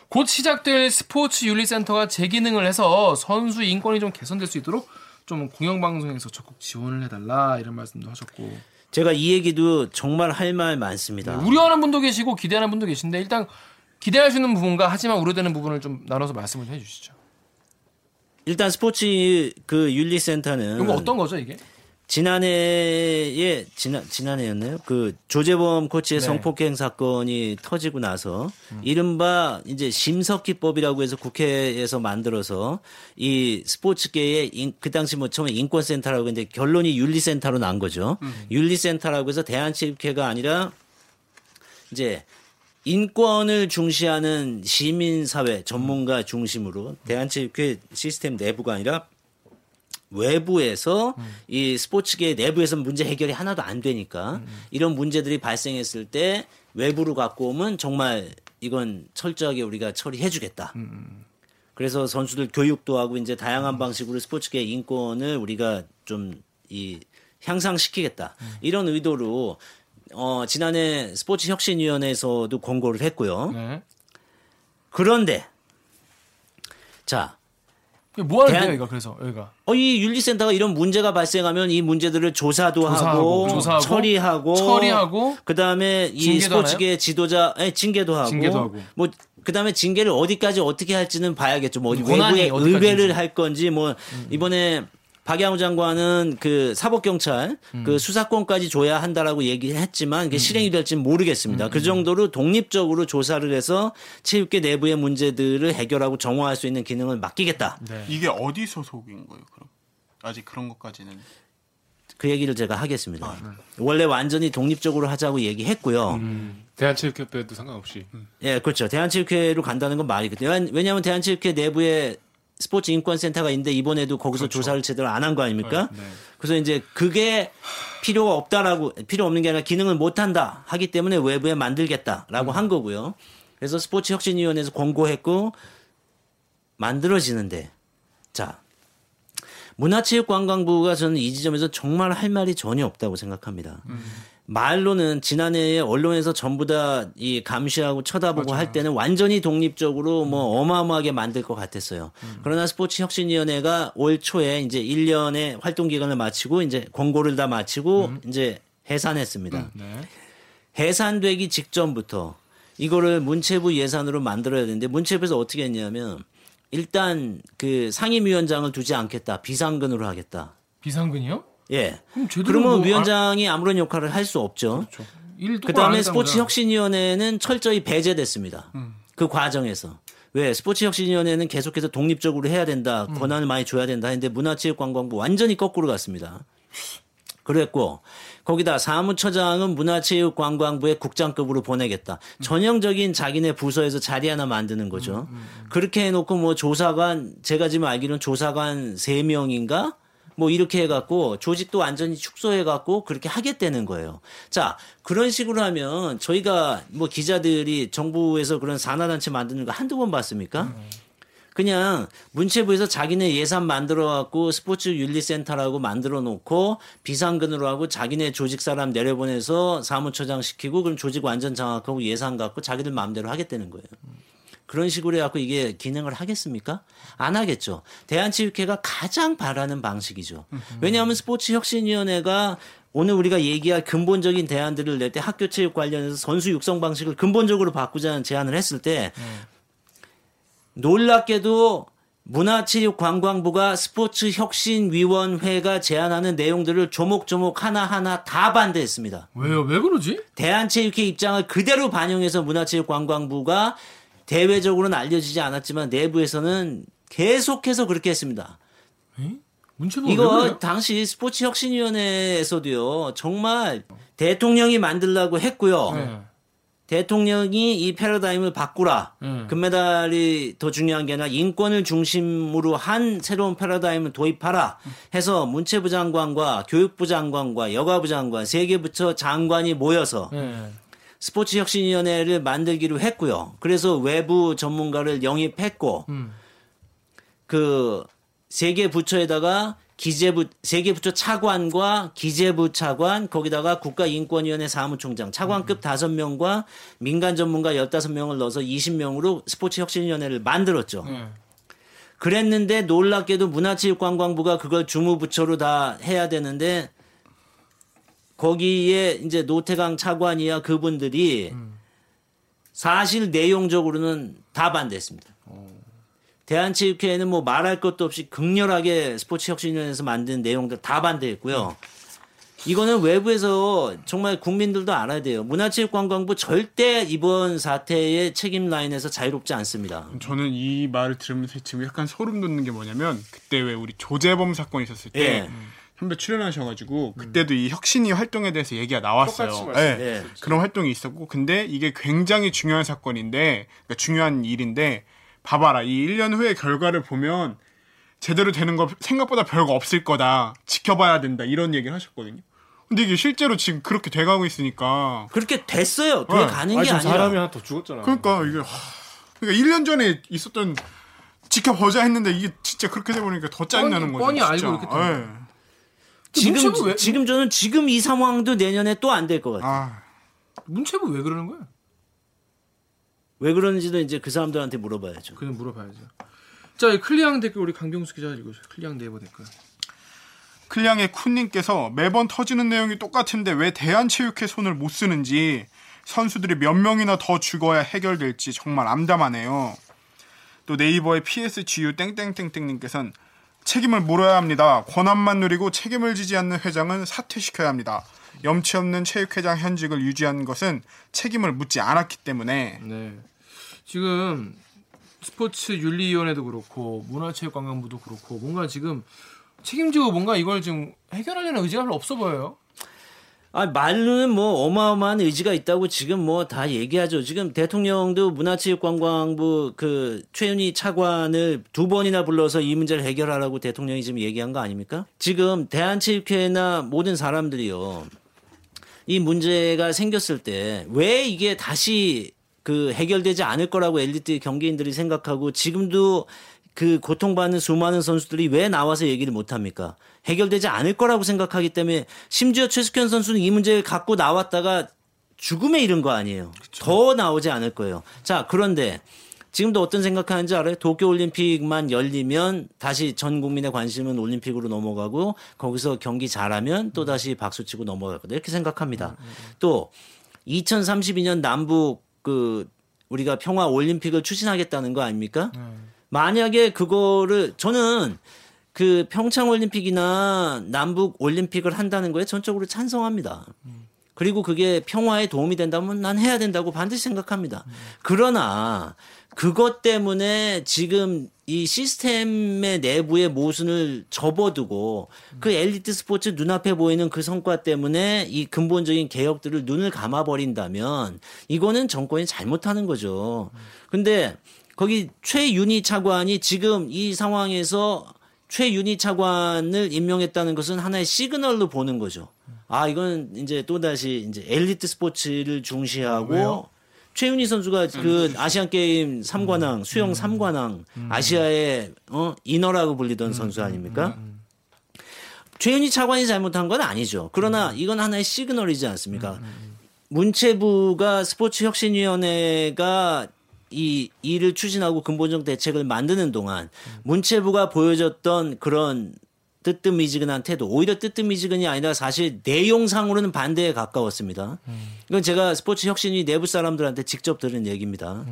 곧 시작될 스포츠 윤리센터가 재기능을 해서 선수 인권이 좀 개선될 수 있도록 좀 공영방송에서 적극 지원을 해달라 이런 말씀도 하셨고 제가 이 얘기도 정말 할 말 많습니다. 우려하는 분도 계시고 기대하는 분도 계신데 일단 기대할 수 있는 부분과 하지만 우려되는 부분을 좀 나눠서 말씀을 좀 해주시죠. 일단 스포츠 그 윤리센터는 이거 어떤 거죠 이게? 지난해에 지난 지난해였나요? 그 조재범 코치의 네. 성폭행 사건이 터지고 나서 이른바 이제 심석기법이라고 해서 국회에서 만들어서 이 스포츠계의 인- 그 당시 뭐 처음에 인권센터라고 했는데 결론이 윤리센터로 난 거죠. 윤리센터라고 해서 대한체육회가 아니라 이제 인권을 중시하는 시민사회 전문가 중심으로 대한체육회 시스템 내부가 아니라 외부에서 이 스포츠계 내부에서 문제 해결이 하나도 안 되니까 이런 문제들이 발생했을 때 외부로 갖고 오면 정말 이건 철저하게 우리가 처리해주겠다. 그래서 선수들 교육도 하고 이제 다양한 방식으로 스포츠계 인권을 우리가 좀 이 향상시키겠다. 이런 의도로 어 지난해 스포츠 혁신위원회에서도 권고를 했고요. 네. 그런데 자 뭐 하는 데요, 대한- 여기가 그래서 여기가 어, 이 윤리센터가 이런 문제가 발생하면 이 문제들을 조사도 조사하고, 하고, 조사하고, 처리하고, 처리하고, 그다음에 이 스포츠계 지도자, 에 징계도 하고, 징계도 하고. 뭐 그다음에 징계를 어디까지 어떻게 할지는 봐야겠죠. 뭐 외부에. 음. 의뢰를 할 건지, 뭐 이번에 박양호 장관은 그 사법경찰 그 수사권까지 줘야 한다라고 얘기했지만 그게 실행이 될지는 모르겠습니다. 그 정도로 독립적으로 조사를 해서 체육계 내부의 문제들을 해결하고 정화할 수 있는 기능을 맡기겠다. 네. 이게 어디 소속인 거예요? 그럼 아직 그런 것까지는 그 얘기를 제가 하겠습니다. 원래 완전히 독립적으로 하자고 얘기했고요. 대한체육협회도 상관없이 예, 그렇죠. 대한체육회로 간다는 건 말이거든요. 왜냐하면 대한체육회 내부에 스포츠 인권센터가 있는데 이번에도 거기서 조사를 제대로 안 한 거 아닙니까? 그래서 이제 그게 필요가 없다라고 필요 없는 게 아니라 기능을 못 한다 하기 때문에 외부에 만들겠다라고 한 거고요. 그래서 스포츠 혁신위원회에서 권고했고 만들어지는데 자 문화체육관광부가 저는 이 지점에서 정말 할 말이 전혀 없다고 생각합니다. 말로는 지난해에 언론에서 전부 다 이 감시하고 쳐다보고 할 때는 완전히 독립적으로 뭐 어마어마하게 만들 것 같았어요. 그러나 스포츠 혁신위원회가 올 초에 이제 1년의 활동 기간을 마치고 이제 권고를 다 마치고 이제 해산했습니다. 네. 해산되기 직전부터 이거를 문체부 예산으로 만들어야 되는데 문체부에서 어떻게 했냐면 일단 그 상임위원장을 두지 않겠다. 비상근으로 하겠다. 비상근이요? 예. 그럼 그러면 뭐 위원장이 아 무런 역할을 할 수 없죠. 일도 그 다음에 스포츠 혁신위원회는 철저히 배제됐습니다. 음. 그 과정에서. 왜 스포츠 혁신위원회는 계속해서 독립적으로 해야 된다. 음. 권한을 많이 줘야 된다 했는데 문화체육관광부 완전히 거꾸로 갔습니다. 그랬고 거기다 사무처장은 문화체육관광부의 국장급으로 보내겠다. 음. 전형적인 자기네 부서에서 자리 하나 만드는 거죠. 그렇게 해놓고 뭐 조사관 제가 지금 알기로는 조사관 3 명인가 뭐 이렇게 해갖고 조직도 완전히 축소해갖고 그렇게 하겠다는 거예요. 자 그런 식으로 하면 저희가 뭐 기자들이 정부에서 그런 산하단체 만드는 거 한두 번 봤습니까? 그냥 문체부에서 자기네 예산 만들어 갖고 스포츠 윤리센터라고 만들어 놓고 비상근으로 하고 자기네 조직 사람 내려보내서 사무처장 시키고 그럼 조직 완전 장악하고 예산 갖고 자기들 마음대로 하겠다는 거예요. 그런 식으로 해갖고 이게 기능을 하겠습니까? 안 하겠죠. 대한체육회가 가장 바라는 방식이죠. 왜냐하면 스포츠 혁신위원회가 오늘 우리가 얘기할 근본적인 대안들을 낼 때 학교 체육 관련해서 선수 육성 방식을 근본적으로 바꾸자는 제안을 했을 때 놀랍게도 문화체육관광부가 스포츠혁신위원회가 제안하는 내용들을 조목조목 하나하나 다 반대했습니다. 왜요? 왜 그러지? 대한체육회 입장을 그대로 반영해서 문화체육관광부가 대외적으로는 알려지지 않았지만 내부에서는 계속해서 그렇게 했습니다. 왜 이거? 당시 스포츠 혁신위원회에서도요 정말 대통령이 만들라고 했고요. 네. 대통령이 이 패러다임을 바꾸라. 음. 금메달이 더 중요한 게 아니라 인권을 중심으로 한 새로운 패러다임을 도입하라. 해서 문체부 장관과 교육부 장관과 여가부 장관 세 개 부처 장관이 모여서 네. 스포츠 혁신위원회를 만들기로 했고요. 그래서 외부 전문가를 영입했고 음. 그세개 부처에다가 기재부 세개 부처 차관과 기재부 차관 거기다가 국가인권위원회 사무총장 차관급 다섯 명과 민간 전문가 15명을 넣어서 20명으로 스포츠 혁신위원회를 만들었죠. 네. 그랬는데 놀랍게도 문화체육관광부가 그걸 주무부처로 다 해야 되는데 거기에 이제 노태강 차관이야 그분들이 사실 내용적으로는 다 반대했습니다. 대한체육회는 뭐 말할 것도 없이 극렬하게 스포츠 혁신위원회에서 만든 내용들 다 반대했고요. 이거는 외부에서 정말 국민들도 알아야 돼요. 문화체육관광부 절대 이번 사태의 책임 라인에서 자유롭지 않습니다. 저는 이 말을 들으면서 지금 약간 소름 돋는 게 뭐냐면 그때 왜 우리 조재범 사건 있었을 때 예. 선배 출연하셔가지고 그때도 이 혁신이 활동에 대해서 얘기가 나왔어요. 예. 말씀- 예. 그런 활동이 있었고 근데 이게 굉장히 중요한 사건인데 그러니까 중요한 일인데 봐봐라 이 1년 후의 결과를 보면 제대로 되는 거 생각보다 별거 없을 거다 지켜봐야 된다 이런 얘기를 하셨거든요. 근데 이게 실제로 지금 그렇게 돼가고 있으니까 그렇게 됐어요. 돼 네. 가는 아니 게좀 아니라. 사람이 하나 더 죽었잖아. 그러니까 이게 하, 그러니까 1년 전에 있었던 지켜보자 했는데 이게 진짜 그렇게 돼 버리니까 더 짜증나는 거죠. 뻔히 진짜. 알고 이렇게 예. 지금 왜- 지금 저는 지금 이 상황도 내년에 또 안 될 것 같아요. 아, 문체부 왜 그러는 거야? 왜 그러는지도 이제 그 사람들한테 물어봐야죠. 그냥 물어봐야죠. 자, 이 클리앙 댓글 우리 강병수 기자 읽어주세요. 클리앙 네이버 댓글. 클리앙의 쿤님께서 매번 터지는 내용이 똑같은데 왜 대한체육회 손을 못 쓰는지 선수들이 몇 명이나 더 죽어야 해결될지 정말 암담하네요. 또 네이버의 PSGU 땡땡땡땡님께서는 책임을 물어야 합니다. 권한만 누리고 책임을 지지 않는 회장은 사퇴시켜야 합니다. 염치 없는 체육회장 현직을 유지한 것은 책임을 묻지 않았기 때문에 네. 지금 스포츠 윤리위원회도 그렇고 문화체육관광부도 그렇고 뭔가 지금 책임지고 뭔가 이걸 지금 해결하려는 의지가 별로 없어 보여요. 아, 말로는 뭐 어마어마한 의지가 있다고 지금 뭐 다 얘기하죠. 지금 대통령도 문화체육관광부 그 최윤희 차관을 두 번이나 불러서 이 문제를 해결하라고 대통령이 지금 얘기한 거 아닙니까? 지금 대한체육회나 모든 사람들이요. 이 문제가 생겼을 때 왜 이게 다시 그 해결되지 않을 거라고 엘리트 경기인들이 생각하고 지금도 그 고통받는 수많은 선수들이 왜 나와서 얘기를 못 합니까? 해결되지 않을 거라고 생각하기 때문에 심지어 최숙현 선수는 이 문제를 갖고 나왔다가 죽음에 이른 거 아니에요. 더 나오지 않을 거예요. 자, 그런데 지금도 어떤 생각하는지 알아요? 도쿄올림픽만 열리면 다시 전 국민의 관심은 올림픽으로 넘어가고 거기서 경기 잘하면 또 다시 박수치고 넘어갈 거다. 이렇게 생각합니다. 또 2032년 남북 그 우리가 평화 올림픽을 추진하겠다는 거 아닙니까? 만약에 그거를 저는 그 평창 올림픽이나 남북 올림픽을 한다는 거에 전적으로 찬성합니다. 그리고 그게 평화에 도움이 된다면 난 해야 된다고 반드시 생각합니다. 그러나 그것 때문에 지금 이 시스템의 내부의 모순을 접어두고 그 엘리트 스포츠 눈앞에 보이는 그 성과 때문에 이 근본적인 개혁들을 눈을 감아버린다면 이거는 정권이 잘못하는 거죠. 근데 거기 최윤희 차관이 지금 이 상황에서 최윤희 차관을 임명했다는 것은 하나의 시그널로 보는 거죠. 아, 이건 이제 또다시 이제 엘리트 스포츠를 중시하고 최윤희 선수가 그 아시안 게임 3관왕, 수영 3관왕, 아시아의 어 인어라고 불리던 선수 아닙니까? 최윤희 차관이 잘못한 건 아니죠. 그러나 이건 하나의 시그널이지 않습니까? 문체부가 스포츠 혁신위원회가 이 일을 추진하고 근본적 대책을 만드는 동안 문체부가 보여줬던 그런 뜨뜻미지근한 태도, 오히려 뜨뜻미지근이 아니라 사실 내용상으로는 반대에 가까웠습니다. 이건 제가 스포츠 혁신위 내부 사람들한테 직접 들은 얘기입니다.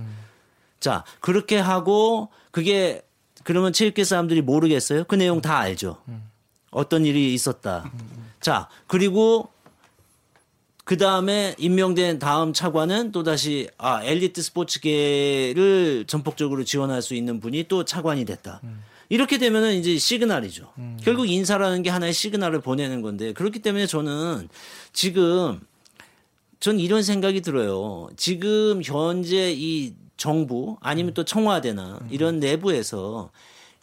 자, 그렇게 하고 그게 그러면 체육계 사람들이 모르겠어요? 그 내용 다 알죠. 어떤 일이 있었다. 자, 그리고 그 다음에 임명된 다음 차관은 또 다시 아 엘리트 스포츠계를 전폭적으로 지원할 수 있는 분이 또 차관이 됐다. 이렇게 되면은 이제 시그널이죠. 결국 인사라는 게 하나의 시그널을 보내는 건데 그렇기 때문에 저는 지금 전 이런 생각이 들어요. 지금 현재 이 정부 아니면 또 청와대나 이런 내부에서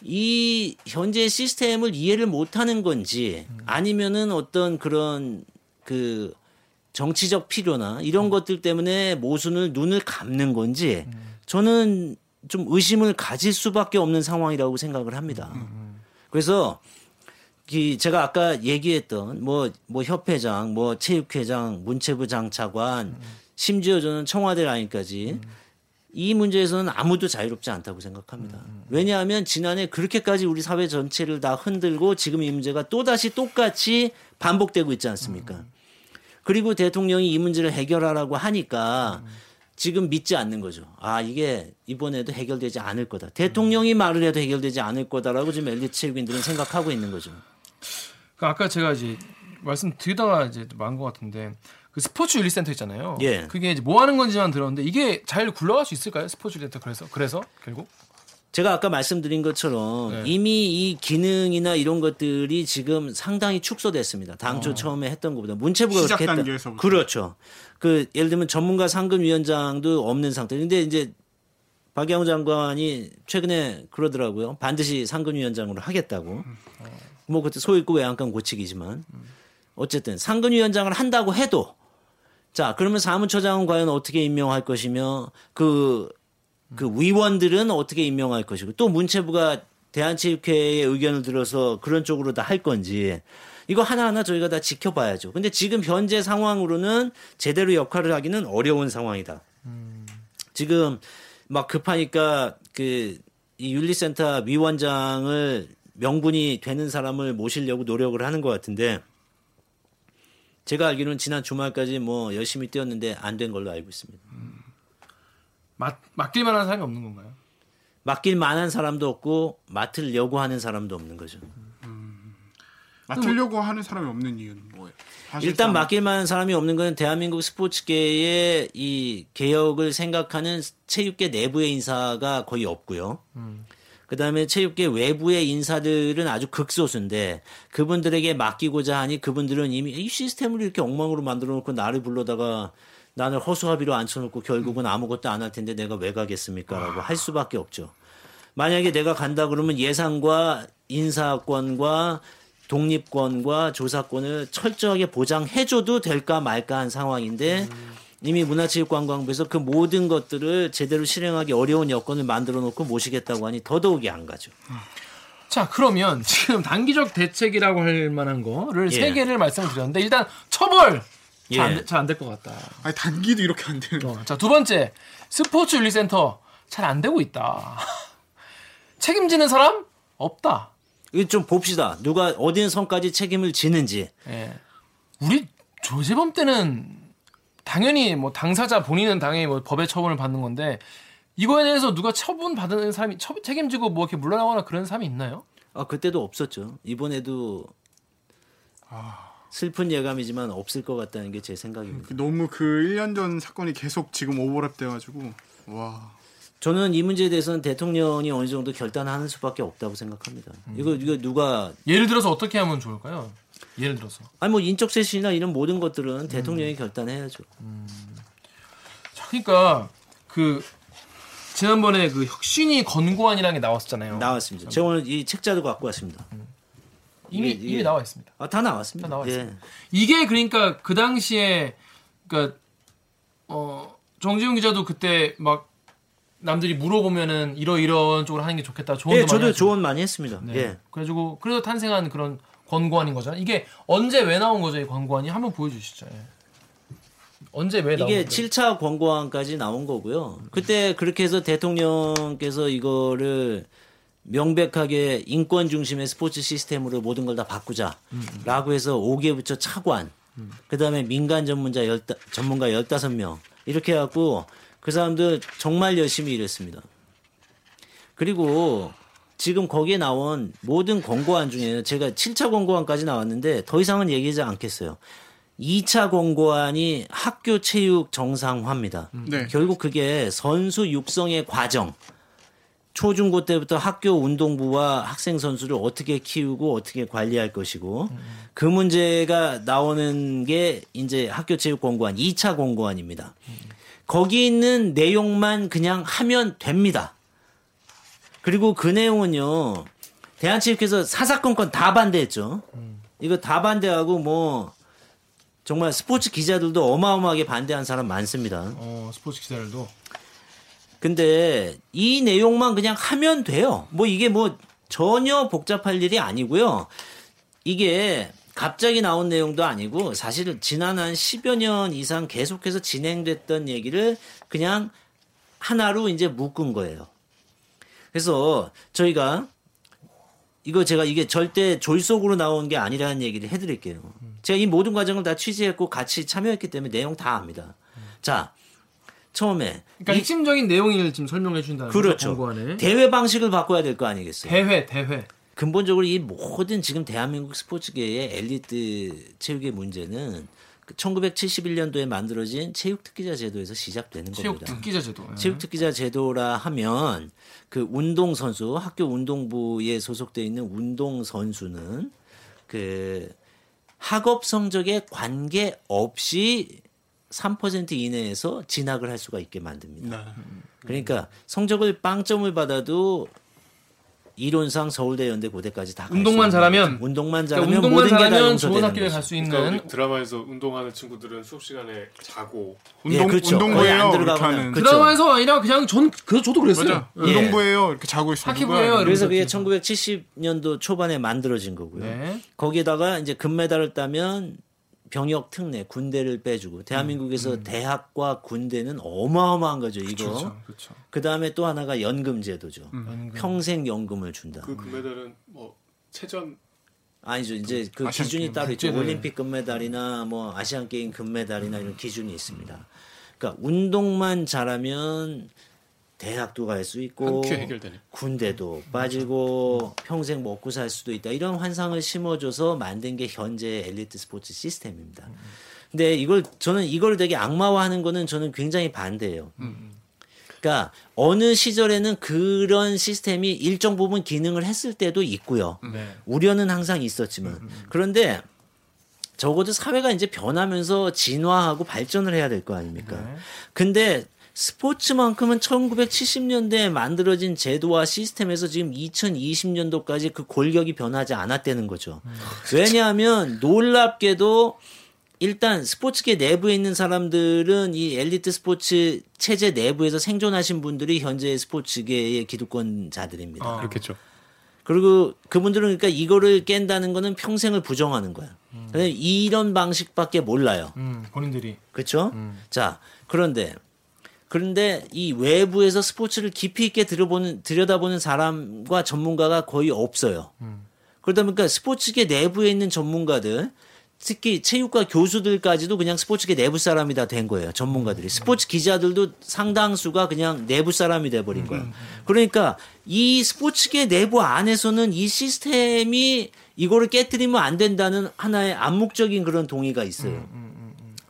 이 현재 시스템을 이해를 못하는 건지 아니면은 어떤 그런 그 정치적 필요나 이런 것들 때문에 모순을 눈을 감는 건지 저는 좀 의심을 가질 수밖에 없는 상황이라고 생각을 합니다. 그래서 이 제가 아까 얘기했던 뭐뭐 협회장, 뭐 체육회장, 문체부 장차관, 심지어 저는 청와대 라인까지 이 문제에서는 아무도 자유롭지 않다고 생각합니다. 왜냐하면 지난해 그렇게까지 우리 사회 전체를 다 흔들고 지금 이 문제가 또 다시 똑같이 반복되고 있지 않습니까? 그리고 대통령이 이 문제를 해결하라고 하니까 지금 믿지 않는 거죠. 아, 이게 이번에도 해결되지 않을 거다. 대통령이 말을 해도 해결되지 않을 거다라고 지금 엘리트 체육인들은 생각하고 있는 거죠. 그 아까 제가 이제 말씀드리다가 이제 말한 것 같은데 그 스포츠 윤리센터 있잖아요. 예. 그게 이제 뭐 하는 건지만 들었는데 이게 잘 굴러갈 수 있을까요? 스포츠 윤리센터 그래서 그래서 결국 제가 아까 말씀드린 것처럼 네. 이미 이 기능이나 이런 것들이 지금 상당히 축소됐습니다. 당초 처음에 했던 것보다 문체부가 시작 그렇게. 단계에서부터. 그렇죠. 그 예를 들면 전문가 상근위원장도 없는 상태. 근데 이제 박영우 장관이 최근에 그러더라고요. 반드시 상근위원장으로 하겠다고. 뭐 그때 소입고 외양간 고치기지만 어쨌든 상근위원장을 한다고 해도 자 그러면 사무처장은 과연 어떻게 임명할 것이며 그 그 위원들은 어떻게 임명할 것이고 또 문체부가 대한체육회의 의견을 들어서 그런 쪽으로 다 할 건지 이거 하나하나 저희가 다 지켜봐야죠. 근데 지금 현재 상황으로는 제대로 역할을 하기는 어려운 상황이다. 지금 막 급하니까 그 이 윤리센터 위원장을 명분이 되는 사람을 모시려고 노력을 하는 것 같은데 제가 알기로는 지난 주말까지 뭐 열심히 뛰었는데 안 된 걸로 알고 있습니다. 맡 맡길 만 한 사람이 없는 건가요? 맡길 만한 사람도 없고 맡으려고 하는 사람도 없는 거죠. 맡으려고 하는 사람이 없는 이유는 뭐예요? 사실상 일단 맡길 만한 사람이 없는 건 대한민국 스포츠계의 이 개혁을 생각하는 체육계 내부의 인사가 거의 없고요. 그다음에 체육계 외부의 인사들은 아주 극소수인데 그분들에게 맡기고자 하니 그분들은 이미 이 시스템을 이렇게 엉망으로 만들어 놓고 나를 불러다가 나를 허수아비로 앉혀놓고 결국은 아무것도 안 할 텐데 내가 왜 가겠습니까라고 할 수밖에 없죠. 만약에 내가 간다 그러면 예산과 인사권과 독립권과 조사권을 철저하게 보장해줘도 될까 말까 한 상황인데 이미 문화체육관광부에서 그 모든 것들을 제대로 실행하기 어려운 여건을 만들어 놓고 모시겠다고 하니 더더욱이 안 가죠. 자, 그러면 지금 단기적 대책이라고 할 만한 거를 예. 세 개를 말씀을 드렸는데 일단 처벌 예. 잘안 될 것 같다. 아니 단기도 이렇게 안 되는. 어, 자, 두 번째. 스포츠 윤리센터 잘 안 되고 있다. 책임지는 사람 없다. 이거 좀 봅시다. 누가 어딘 선까지 책임을 지는지. 예. 우리 조재범 때는 당연히 뭐 당사자 본인은 당연히 뭐 법의 처분을 받는 건데 이거에 대해서 누가 처분 받는 사람이 처, 책임지고 뭐 이렇게 물러나거나 그런 사람이 있나요? 아 그때도 없었죠. 이번에도 슬픈 예감이지만 없을 것 같다는 게 제 생각입니다. 너무 그 1년 전 사건이 계속 지금 오버랩 돼가지고 와. 저는 이 문제에 대해서는 대통령이 어느 정도 결단하는 수밖에 없다고 생각합니다. 이거 이거 누가 예를 들어서 어떻게 하면 좋을까요? 예를 들어서. 아니 뭐 인적 쇄신이나 이런 모든 것들은 대통령이 결단해야죠. 자, 그러니까 그 지난번에 그 혁신이 권고안이라는 게 나왔었잖아요. 나왔습니다. 제가 오늘 이 책자도 갖고 왔습니다. 이미 이게- 이미 나와 있습니다. 아 다 나왔습니다. 다 나와 예. 있습니다. 이게 그러니까 그 당시에 그러니까 어 정지훈 기자도 그때 막 남들이 물어보면은 이러 이런 쪽으로 하는 게 좋겠다 조언도 예, 많이 저도 하시고. 조언 많이 했습니다. 네. 예. 그래가지고 그래서 탄생한 그런 권고안인 거잖아요. 이게 언제 왜 나온 거죠 이 권고안이 한번 보여주시죠. 예. 언제 왜 나온 이게 거죠? 7차 권고안까지 나온 거고요. 그때 그렇게 해서 대통령께서 이거를 명백하게 인권 중심의 스포츠 시스템으로 모든 걸 다 바꾸자라고 해서 5개부터 차관, 그 다음에 민간 전문자 열다, 전문가 15명 이렇게 해갖고 그 사람들 정말 열심히 일했습니다. 그리고 지금 거기에 나온 모든 권고안 중에 제가 7차 권고안까지 나왔는데 더 이상은 얘기하지 않겠어요. 2차 권고안이 학교 체육 정상화입니다. 네. 결국 그게 선수 육성의 과정. 초중고 때부터 학교 운동부와 학생 선수를 어떻게 키우고 어떻게 관리할 것이고 그 문제가 나오는 게 이제 학교 체육 권고안 2차 권고안입니다. 거기 있는 내용만 그냥 하면 됩니다. 그리고 그 내용은요. 대한체육회에서 사사건건 다 반대했죠. 이거 다 반대하고 뭐 정말 스포츠 기자들도 어마어마하게 반대한 사람 많습니다. 어 스포츠 기자들도 근데 이 내용만 그냥 하면 돼요. 뭐 이게 뭐 전혀 복잡할 일이 아니고요. 이게 갑자기 나온 내용도 아니고 사실 지난 한 10여 년 이상 계속해서 진행됐던 얘기를 그냥 하나로 이제 묶은 거예요. 그래서 저희가 이거 제가 이게 절대 졸속으로 나온 게 아니라는 얘기를 해드릴게요. 제가 이 모든 과정을 다 취재했고 같이 참여했기 때문에 내용 다 압니다. 자, 처음에 그러니까 이- 핵심적인 내용을 지금 설명해 준다는 거죠, 그렇죠. 권고안에 대회 방식을 바꿔야 될 거 아니겠어요? 대회 대회 근본적으로 이 모든 지금 대한민국 스포츠계의 엘리트 체육의 문제는 그 1971년도에 만들어진 체육 특기자 제도에서 시작되는 체육 겁니다. 특기자 제도. 예. 체육 특기자 제도라 하면 그 운동 선수 학교 운동부에 소속돼 있는 운동 선수는 그 학업 성적에 관계 없이 3% 이내에서 진학을 할 수가 있게 만듭니다. 네. 그러니까 성적을 빵점을 받아도 이론상 서울대, 연대, 고대까지 다갈 운동만 수 있는 잘하면. 운동만 그러니까 잘하면 운동만 모든 게다 잘하면 좋은 학교에. 갈 수 있는 그러니까 드라마에서 운동하는 친구들은 수업 시간에 자고 운동 예, 그렇죠. 운동부예요 안 이렇게 들어가거나. 하는. 그- 드라마에서 아니라 그냥 전그 저도 그랬어요. 맞아. 예. 운동부예요 이렇게 자고 있어. 학기부예요, 그래서 그게 그래서 1970년도 초반에 만들어진 거고요. 네. 거기에다가 이제 금메달을 따면 병역 특례, 군대를 빼주고 대한민국에서 음, 대학과 군대는 어마어마한 거죠. 이거. 그렇죠. 그렇죠. 그 다음에 또 하나가 연금 제도죠. 연금. 평생 연금을 준다. 그 금메달은 뭐 체전 아니죠. 이제 그 기준이 따로 있죠. 국제대회. 올림픽 금메달이나 뭐 아시안 게임 금메달이나 이런 기준이 있습니다. 그러니까 운동만 잘하면 대학도 갈 수 있고. 군대도 빠지고 평생 먹고 살 수도 있다 이런 환상을 심어줘서 만든 게 현재 엘리트 스포츠 시스템입니다. 근데 이걸 저는 이걸 되게 악마화하는 거는 저는 굉장히 반대예요. 그러니까 어느 시절에는 그런 시스템이 일정 부분 기능을 했을 때도 있고요. 네. 우려는 항상 있었지만 그런데 적어도 사회가 이제 변하면서 진화하고 발전을 해야 될 거 아닙니까? 근데 스포츠만큼은 1970년대에 만들어진 제도와 시스템에서 지금 2020년도까지 그 골격이 변하지 않았다는 거죠. 왜냐하면 놀랍게도 일단 스포츠계 내부에 있는 사람들은 이 엘리트 스포츠 체제 내부에서 생존하신 분들이 현재 스포츠계의 기득권자들입니다. 어. 그렇겠죠. 그리고 그분들은 그러니까 이거를 깬다는 거는 평생을 부정하는 거야. 근데 이런 방식밖에 몰라요. 음, 본인들이 그렇죠? 자, 그런데 그런데 이 외부에서 스포츠를 깊이 있게 들여보는 들여다보는 사람과 전문가가 거의 없어요. 그러다 보니까 스포츠계 내부에 있는 전문가들 특히 체육과 교수들까지도 그냥 스포츠계 내부 사람이 다 된 거예요. 전문가들이. 스포츠 기자들도 상당수가 그냥 내부 사람이 돼 버린 거예요. 그러니까 이 스포츠계 내부 안에서는 이 시스템이 이거를 깨뜨리면 안 된다는 하나의 암묵적인 그런 동의가 있어요.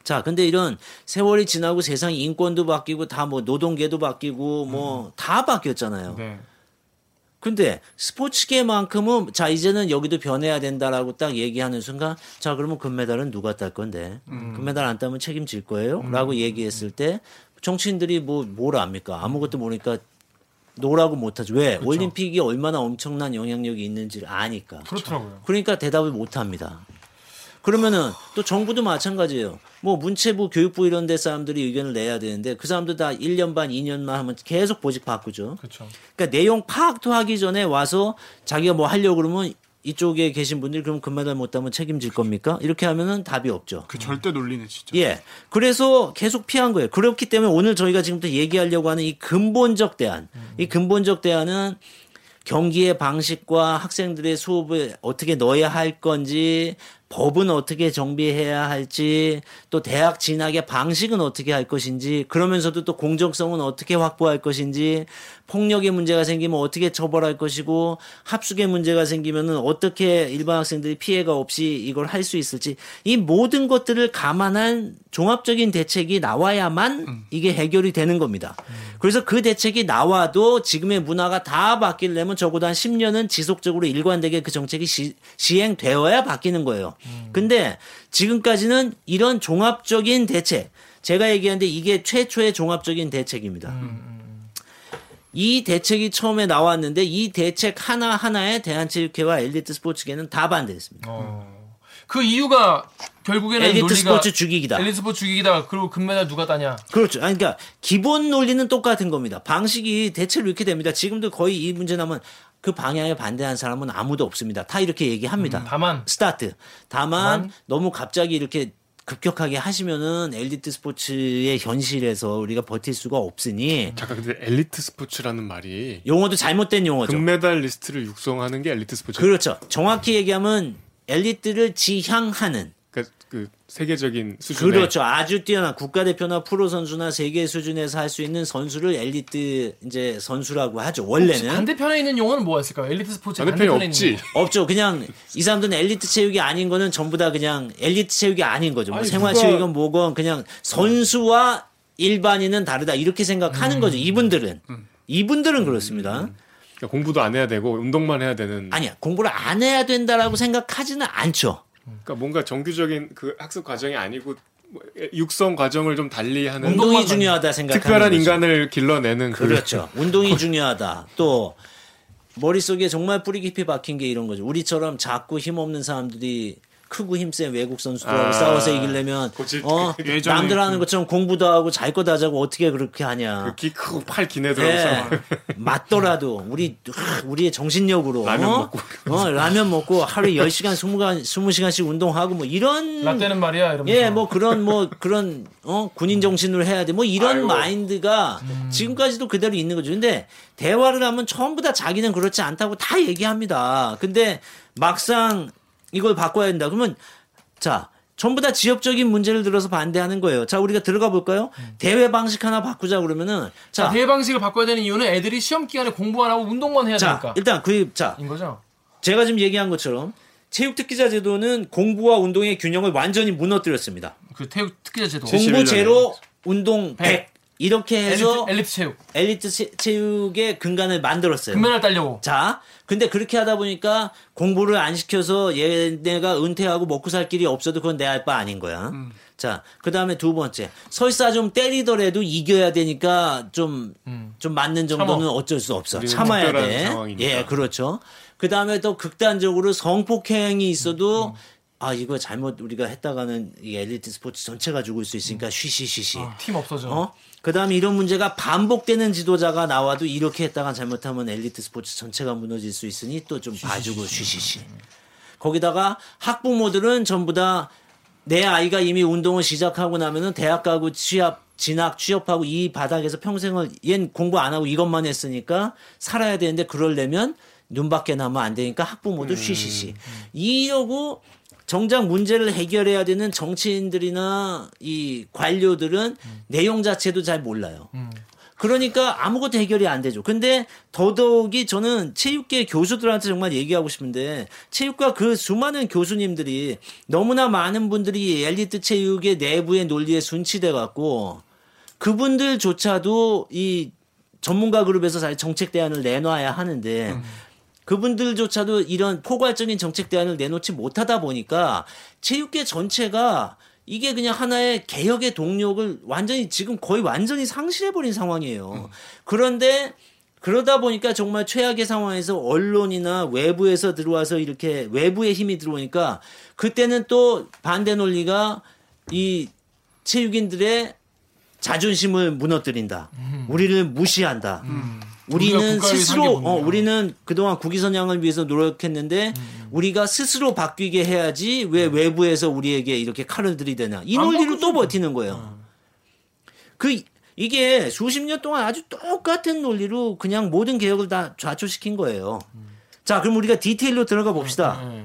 자, 근데 이런 세월이 지나고 세상 인권도 바뀌고 다 뭐 노동계도 바뀌고 뭐다 바뀌었잖아요. 네. 근데 스포츠계만큼은 자 이제는 여기도 변해야 된다라고 딱 얘기하는 순간 자 그러면 금메달은 누가 딸 건데 금메달 안 따면 책임질 거예요?라고 얘기했을 때 정치인들이 뭐 뭘 압니까 아무것도 모르니까 no라고 못하죠 왜 올림픽이 얼마나 엄청난 영향력이 있는지를 아니까 그렇더라고요. 그러니까 대답을 못 합니다. 그러면은 또 정부도 마찬가지예요. 뭐 문체부, 교육부 이런 데 사람들이 의견을 내야 되는데 그 사람들 다 1년 반, 2년만 하면 계속 보직 바꾸죠. 그렇죠. 그러니까 내용 파악도 하기 전에 와서 자기가 뭐 하려고 그러면 이쪽에 계신 분들이 그럼 금메달 못 따면 책임질 겁니까? 이렇게 하면은 답이 없죠. 그 절대 논리네 진짜. 예. 그래서 계속 피한 거예요. 그렇기 때문에 오늘 저희가 지금부터 얘기하려고 하는 이 근본적 대안. 이 근본적 대안은 경기의 방식과 학생들의 수업을 어떻게 넣어야 할 건지, 법은 어떻게 정비해야 할지, 또 대학 진학의 방식은 어떻게 할 것인지, 그러면서도 또 공정성은 어떻게 확보할 것인지, 폭력의 문제가 생기면 어떻게 처벌할 것이고, 합숙의 문제가 생기면은 어떻게 일반 학생들이 피해가 없이 이걸 할 수 있을지, 이 모든 것들을 감안한 종합적인 대책이 나와야만 이게 해결이 되는 겁니다. 그래서 그 대책이 나와도 지금의 문화가 다 바뀌려면 적어도 한 10년은 지속적으로 일관되게 그 정책이 시, 시행되어야 바뀌는 거예요. 근데 지금까지는 이런 종합적인 대책, 제가 얘기하는데 이게 최초의 종합적인 대책입니다. 이 대책이 처음에 나왔는데 이 대책 하나하나에 대한체육회와 엘리트 스포츠계는 다 반대했습니다. 어. 그 이유가 결국에는 엘리트 스포츠 죽이기다. 엘리트 스포츠 죽이기다. 그리고 금메달 누가 따냐? 그렇죠. 아니, 그러니까 기본 논리는 똑같은 겁니다. 방식이 대체로 이렇게 됩니다. 지금도 거의 이 문제 나면 그 방향에 반대하는 사람은 아무도 없습니다. 다 이렇게 얘기합니다. 다만 스타트. 다만 다만 너무 갑자기 이렇게 급격하게 하시면은 엘리트 스포츠의 현실에서 우리가 버틸 수가 없으니 잠깐 근데 엘리트 스포츠라는 말이 용어도 잘못된 용어죠. 금메달리스트를 육성하는 게 엘리트 스포츠. 그렇죠. 정확히 얘기하면 엘리트를 지향하는 그러니까 그 세계적인 수준의 그렇죠. 아주 뛰어난 국가대표나 프로 선수나 세계 수준에서 할 수 있는 선수를 엘리트 이제 선수라고 하죠. 원래는 반대편에 있는 용어는 뭐가 있을까요? 엘리트 스포츠 반대편에 없지. 있는 거. 없죠. 그냥 이 사람들은 엘리트 체육이 아닌 거는 전부 다 그냥 엘리트 체육이 아닌 거죠. 뭐 아니, 생활 누가- 체육은 뭐건 그냥 선수와 일반인은 다르다 이렇게 생각하는 거죠. 이분들은 이분들은 그렇습니다. 그러니까 공부도 안 해야 되고 운동만 해야 되는. 아니야 공부를 안 해야 된다라고 생각하지는 않죠. 그러니까 뭔가 정규적인 그 학습 과정이 아니고 뭐 육성 과정을 좀 달리하는 운동이 중요하다 생각하는 특별한 거죠. 인간을 길러내는 그 그렇죠. 운동이 중요하다. 또 머릿속에 정말 뿌리 깊이 박힌 게 이런 거죠. 우리처럼 작고 힘없는 사람들이 크고 힘센 외국 선수들하고 아, 싸워서 이기려면 그치. 어 예전에 남들 하는 그- 것처럼 공부도 하고 잘 거다 자고 어떻게 그렇게 하냐. 그 키 크고 팔긴 애들하고 예. 맞더라도 우리 우리의 정신력으로 라면 어? 먹고. 어, 라면 먹고 하루에 10시간 20시간 20시간씩 운동하고 뭐 이런 라떼는 말이야 이러면서. 예, 뭐 그런 뭐 그런 어 군인 정신으로 해야 돼. 뭐 이런 아이고. 마인드가 지금까지도 그대로 있는 거죠. 근데 대화를 하면 전부 다 자기는 그렇지 않다고 다 얘기합니다. 근데 막상 이걸 바꿔야 된다. 그러면 자, 전부 다 지역적인 문제를 들어서 반대하는 거예요. 자, 우리가 들어가 볼까요? 대회 방식 하나 바꾸자 그러면은 자, 자, 대회 방식을 바꿔야 되는 이유는 애들이 시험 기간에 공부 안 하고 운동만 해야 자, 되니까. 일단 그 자, 인 거죠? 제가 지금 얘기한 것처럼 체육 특기자 제도는 공부와 운동의 균형을 완전히 무너뜨렸습니다. 그 태육 특기자 제도. 공- 공부 71 제로, 운동 100. 백. 이렇게 해서 엘리트, 엘리트 체육. 엘리트 체- 체육의 근간을 만들었어요. 금메달 따려고. 자, 근데 그렇게 하다 보니까 공부를 안 시켜서 얘네가 은퇴하고 먹고 살 길이 없어도 그건 내알바 아닌 거야. 음. 자, 그 다음에 두 번째. 설사 좀 때리더라도 이겨야 되니까 좀, 좀 맞는 정도는 참어. 어쩔 수 없어. 참아야 돼. 상황이니까. 예, 그렇죠. 그 다음에 또 극단적으로 성폭행이 있어도 음. 아, 이거 잘못 우리가 했다가는 이 엘리트 스포츠 전체가 죽을 수 있으니까 쉬쉬쉬쉬. 팀 없어져. 어? 그 다음에 이런 문제가 반복되는 지도자가 나와도 이렇게 했다가 잘못하면 엘리트 스포츠 전체가 무너질 수 있으니 또 좀 봐주고 쉬쉬쉬. 거기다가 학부모들은 전부 다 내 아이가 이미 운동을 시작하고 나면은 대학 가고 취업, 진학, 취업하고 이 바닥에서 평생을 얜 공부 안 하고 이것만 했으니까 살아야 되는데 그러려면 눈밖에 나면 안 되니까 학부모도 쉬쉬쉬. 이러고 정작 문제를 해결해야 되는 정치인들이나 이 관료들은 내용 자체도 잘 몰라요. 그러니까 아무것도 해결이 안 되죠. 근데 더더욱이 저는 체육계 교수들한테 정말 얘기하고 싶은데 체육과 그 수많은 교수님들이 너무나 많은 분들이 엘리트 체육의 내부의 논리에 순치돼 갖고 그분들조차도 이 전문가 그룹에서 잘 정책 대안을 내놔야 하는데 그분들조차도 이런 포괄적인 정책 대안을 내놓지 못하다 보니까 체육계 전체가 이게 그냥 하나의 개혁의 동력을 완전히 지금 거의 완전히 상실해버린 상황이에요. 그런데 그러다 보니까 정말 최악의 상황에서 언론이나 외부에서 들어와서 이렇게 외부의 힘이 들어오니까 그때는 또 반대 논리가 이 체육인들의 자존심을 무너뜨린다. 우리를 무시한다. 우리가 우리는 스스로. 어, 우리는 그동안 국위선양을 위해서 노력했는데 음. 우리가 스스로 바뀌게 해야지 왜 외부에서 우리에게 이렇게 칼을 들이대나 이안 논리로. 또 버티는 거예요. 그 이게 수십 년 동안 아주 똑같은 논리로 그냥 모든 개혁을 다 좌초시킨 거예요. 자, 그럼 우리가 디테일로 들어가 봅시다. 예.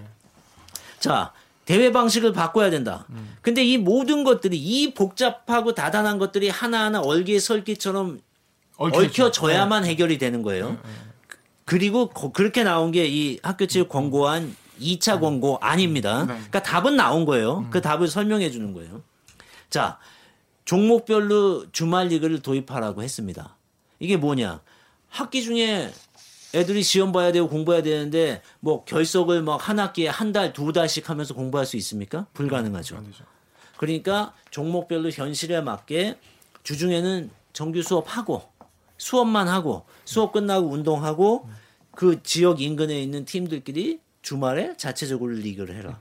자, 대회 방식을 바꿔야 된다. 근데 이 모든 것들이 이 복잡하고 다단한 것들이 하나하나 얼기설기처럼 얽혀져야만 해결이 되는 거예요. 그리고 거- 그렇게 나온 게 이 학교체육 권고안 2차 권고 아닙니다. 그러니까 답은 나온 거예요. 그 답을 설명해 주는 거예요. 자, 종목별로 주말 리그를 도입하라고 했습니다. 이게 뭐냐? 학기 중에 애들이 시험 봐야 되고 공부해야 되는데 뭐 결석을 막 한 학기에 한 달, 두 달씩 하면서 공부할 수 있습니까? 불가능하죠. 그러니까 종목별로 현실에 맞게 주중에는 정규 수업하고 수업만 하고 수업 끝나고 운동하고 그 지역 인근에 있는 팀들끼리 주말에 자체적으로 리그를 해라.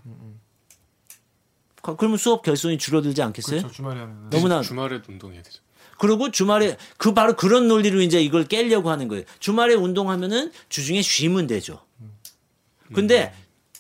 그- 그러면 수업 결손이 줄어들지 않겠어요? 그렇죠. 주말에 하면. 너무나 주말에 운동해야 되죠. 그리고 주말에 그 바로 그런 논리로 이제 이걸 깨려고 하는 거예요. 주말에 운동하면은 주중에 쉬면 되죠. 근데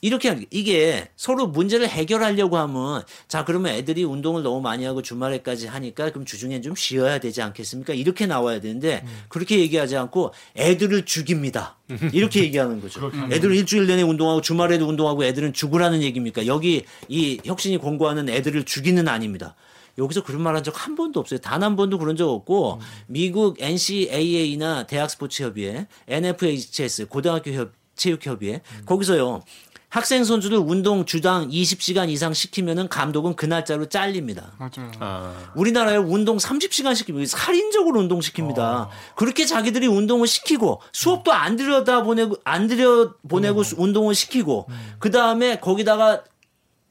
이렇게 이게 서로 문제를 해결하려고 하면 자 그러면 애들이 운동을 너무 많이 하고 주말에까지 하니까 그럼 주중엔 좀 쉬어야 되지 않겠습니까? 이렇게 나와야 되는데 그렇게 얘기하지 않고 애들을 죽입니다. 이렇게 얘기하는 거죠. 애들은 일주일 내내 운동하고 주말에도 운동하고 애들은 죽으라는 얘기입니까? 여기 이 혁신이 권고하는 애들을 죽이는 아닙니다. 여기서 그런 말 한 적 한 번도 없어요. 단 한 번도 그런 적 없고 미국 NCAA나 대학 스포츠 협의회, NFHS 고등학교 협, 체육 협의회 거기서요. 학생 선수들 운동 주당 20시간 이상 시키면은 감독은 그 날짜로 잘립니다. 맞아요. 아, 우리나라에 운동 30시간 시키면 살인적으로 운동 시킵니다. 그렇게 자기들이 운동을 시키고 수업도 안 들여다 보내고 안 들여 보내고 수- 운동을 시키고 그 다음에 거기다가